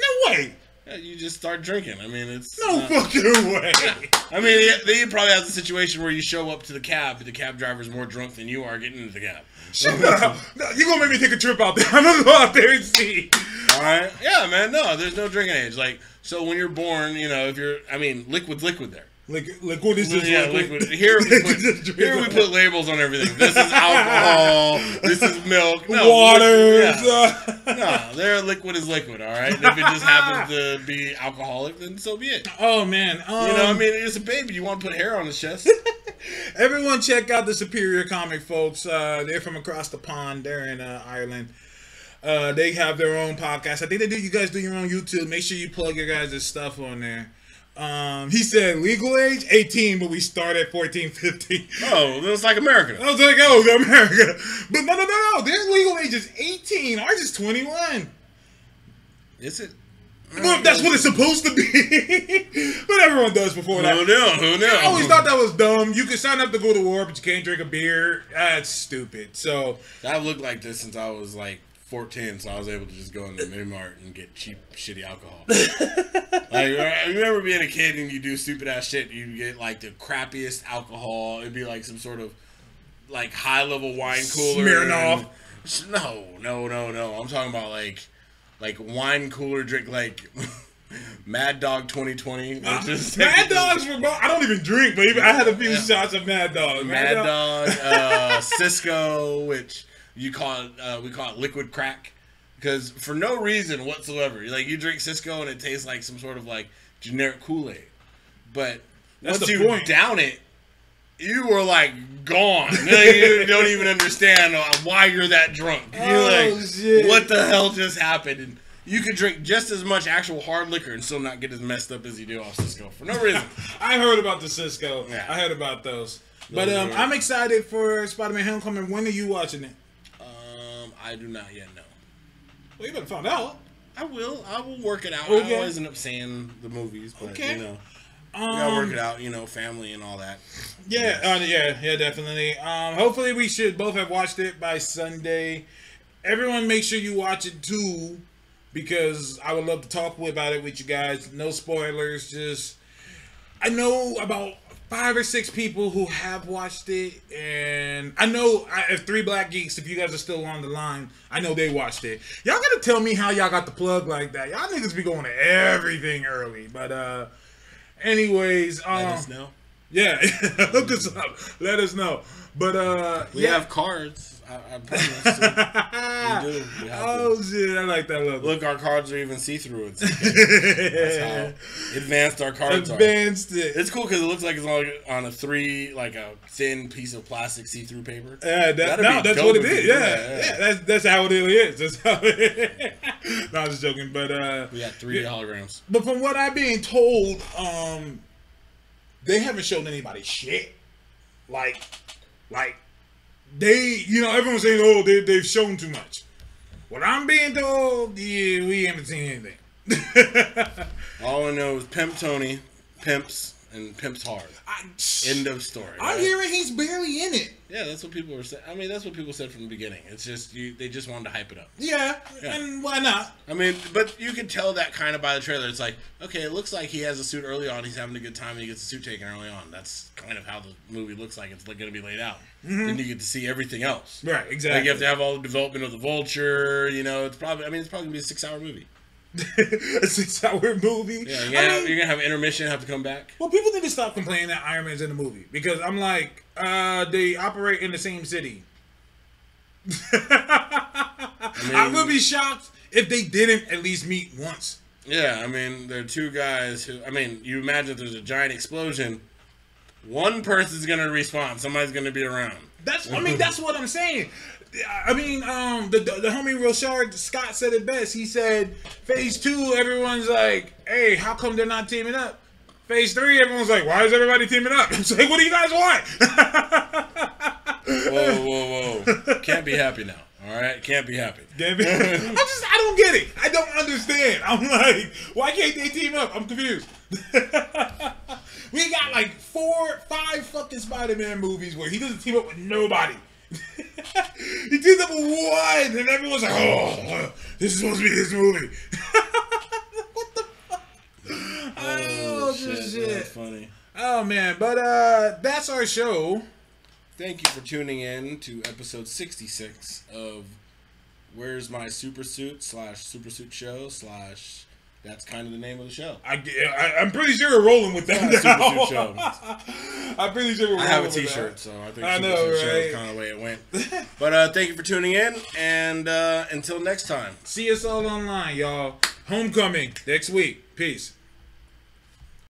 No way, Yeah, you just start drinking. I mean, it's. no not- fucking way. I mean, they probably have the situation where you show up to the cab, but the cab driver's more drunk than you are getting into the cab. Shut up! No, you gonna make me take a trip out there? I'm gonna go out there and see. All right? Yeah, man. No, there's no drinking age. Like, so when you're born, you know, if you're, I mean, liquid's liquid there. Like, like what is this? yeah, liquid? liquid. Here we put here we put labels on everything. This is alcohol. this is milk. No, waters. yeah. No, their liquid is liquid. All right. And if it just happens to be alcoholic, then so be it. oh man, um, You know, I mean, it's a baby. You want to put hair on his chest? Everyone, check out the Superior Comic folks. Uh, they're from across the pond. They're in uh, Ireland. Uh, they have their own podcast. I think they do. You guys do your own YouTube. Make sure you plug your guys' stuff on there. Um, he said legal age 18, but we start at 14, 15. Oh, it's like America. I was like, oh, America. But no, no, no, no. Their legal age is 18. Ours is 21. Is it? Well, that's what it's supposed to be. but everyone does before that. Who knew? Who knew? I always thought that was dumb. You can sign up to go to war, but you can't drink a beer. That's stupid. So I've looked like this since I was like 14, so I was able to just go in the mini mart and get cheap, shitty alcohol. like, I remember being a kid and you do stupid ass shit. You get like the crappiest alcohol. It'd be like some sort of like high level wine cooler. Smirnoff. and- no, no, no, no. I'm talking about like like wine cooler drink like Mad Dog 2020. which is- Mad Dogs I don't even drink, but even, I had a few Yeah. shots of Mad Dog. Mad Dog, uh, Cisco, which you call it, uh, we call it liquid crack, because for no reason whatsoever, like you drink Cisco and it tastes like some sort of like generic Kool Aid, but That's once you point. down it, you were like gone. Like, you don't even understand why you're that drunk. You're Oh, like, shit. what the hell just happened? And you could drink just as much actual hard liquor and still not get as messed up as you do off Cisco for no reason. I heard about the Cisco. Yeah. I heard about those. But um, I'm excited for Spider-Man: Homecoming. When are you watching it? I do not yet know. Well, you better find out. I will. I will work it out. Okay. I always end up saying the movies, but Okay. you know, Um, gotta work it out. You know, family and all that. Yeah, uh, yeah, yeah, definitely. Um, hopefully, we should both have watched it by Sunday. Everyone, make sure you watch it too, because I would love to talk about it with you guys. No spoilers. Just I know about five or six people who have watched it, and I know I, if three black geeks, if you guys are still on the line, I know they watched it. Y'all gotta tell me how y'all got the plug like that. Y'all niggas be going to everything early, but uh. Anyways, um, Let us know. Yeah, hook us up. Let us know. But uh, We yeah. have cards. I, I promise. we do. We oh to. shit, I like that look. Look, our cards are even see through. It's That's how advanced our cards are. Advanced it. It's cool because it looks like it's on, on a three, like a thin piece of plastic see-through paper. Yeah, that, no, that's what it is. if you is. do Yeah, yeah, yeah. that's that's how it really is. That's how. It no, I'm just joking. But uh, We got three holograms. but from what I'm being told, um, they haven't shown anybody shit. Like, like they, you know, everyone's saying, oh, they they've shown too much. What I'm being told, yeah, we haven't seen anything. All I know is Pimp Tony, Pimps, and Pimps Hard. I, End of story. I'm right? hearing he's barely in it. Yeah, that's what people were saying. I mean, that's what people said from the beginning. It's just you, they just wanted to hype it up. Yeah, Yeah. and why not? I mean, but you can tell that kind of by the trailer. It's like, okay, it looks like he has a suit early on. He's having a good time, and he gets the suit taken early on. That's kind of how the movie looks like. It's going to be laid out. Then you get to see everything else. Right, Like Mm-hmm. exactly. you have to have all the development of the vulture. You know, it's probably. I mean, it's probably gonna be a six-hour movie. a six-hour movie. Yeah, you're gonna, have, mean, you're gonna have intermission, have to come back. well, people need to stop complaining that Iron Man's in the movie because I'm like, uh, they operate in the same city. I would be shocked if they didn't at least meet once. Yeah, I mean, there are two guys who. I mean, you imagine if there's a giant explosion, one person's gonna respond. Somebody's gonna be around. That's I mean that's what I'm saying. I mean, um, the, the the homie Rochard Scott said it best. He said, Phase two, everyone's like, "Hey, how come they're not teaming up?" Phase three, everyone's like, "Why is everybody teaming up?" It's like, "What do you guys want?" Whoa, whoa, whoa! Can't be happy now. All right, can't be happy. I'm just, I don't get it. I don't understand. I'm like, why can't they team up? I'm confused. we got like four, five fucking Spider-Man movies where he doesn't team up with nobody. he did with one, and everyone's like, oh, this is supposed to be his movie. what the fuck? Oh, shit, shit. That's funny. Oh man, but uh, that's our show. Thank you for tuning in to episode 66 of Where's My Super Suit slash Super Suit Show slash that's kind of the name of the show. I, I, am pretty sure we're rolling with that Super now. Suit Show. I'm pretty sure we're I have a that. T-shirt, so I think I Super know, Suit Show is kind of the way it went. But uh, thank you for tuning in, and uh, until next time. See us all online, y'all. Homecoming next week. Peace.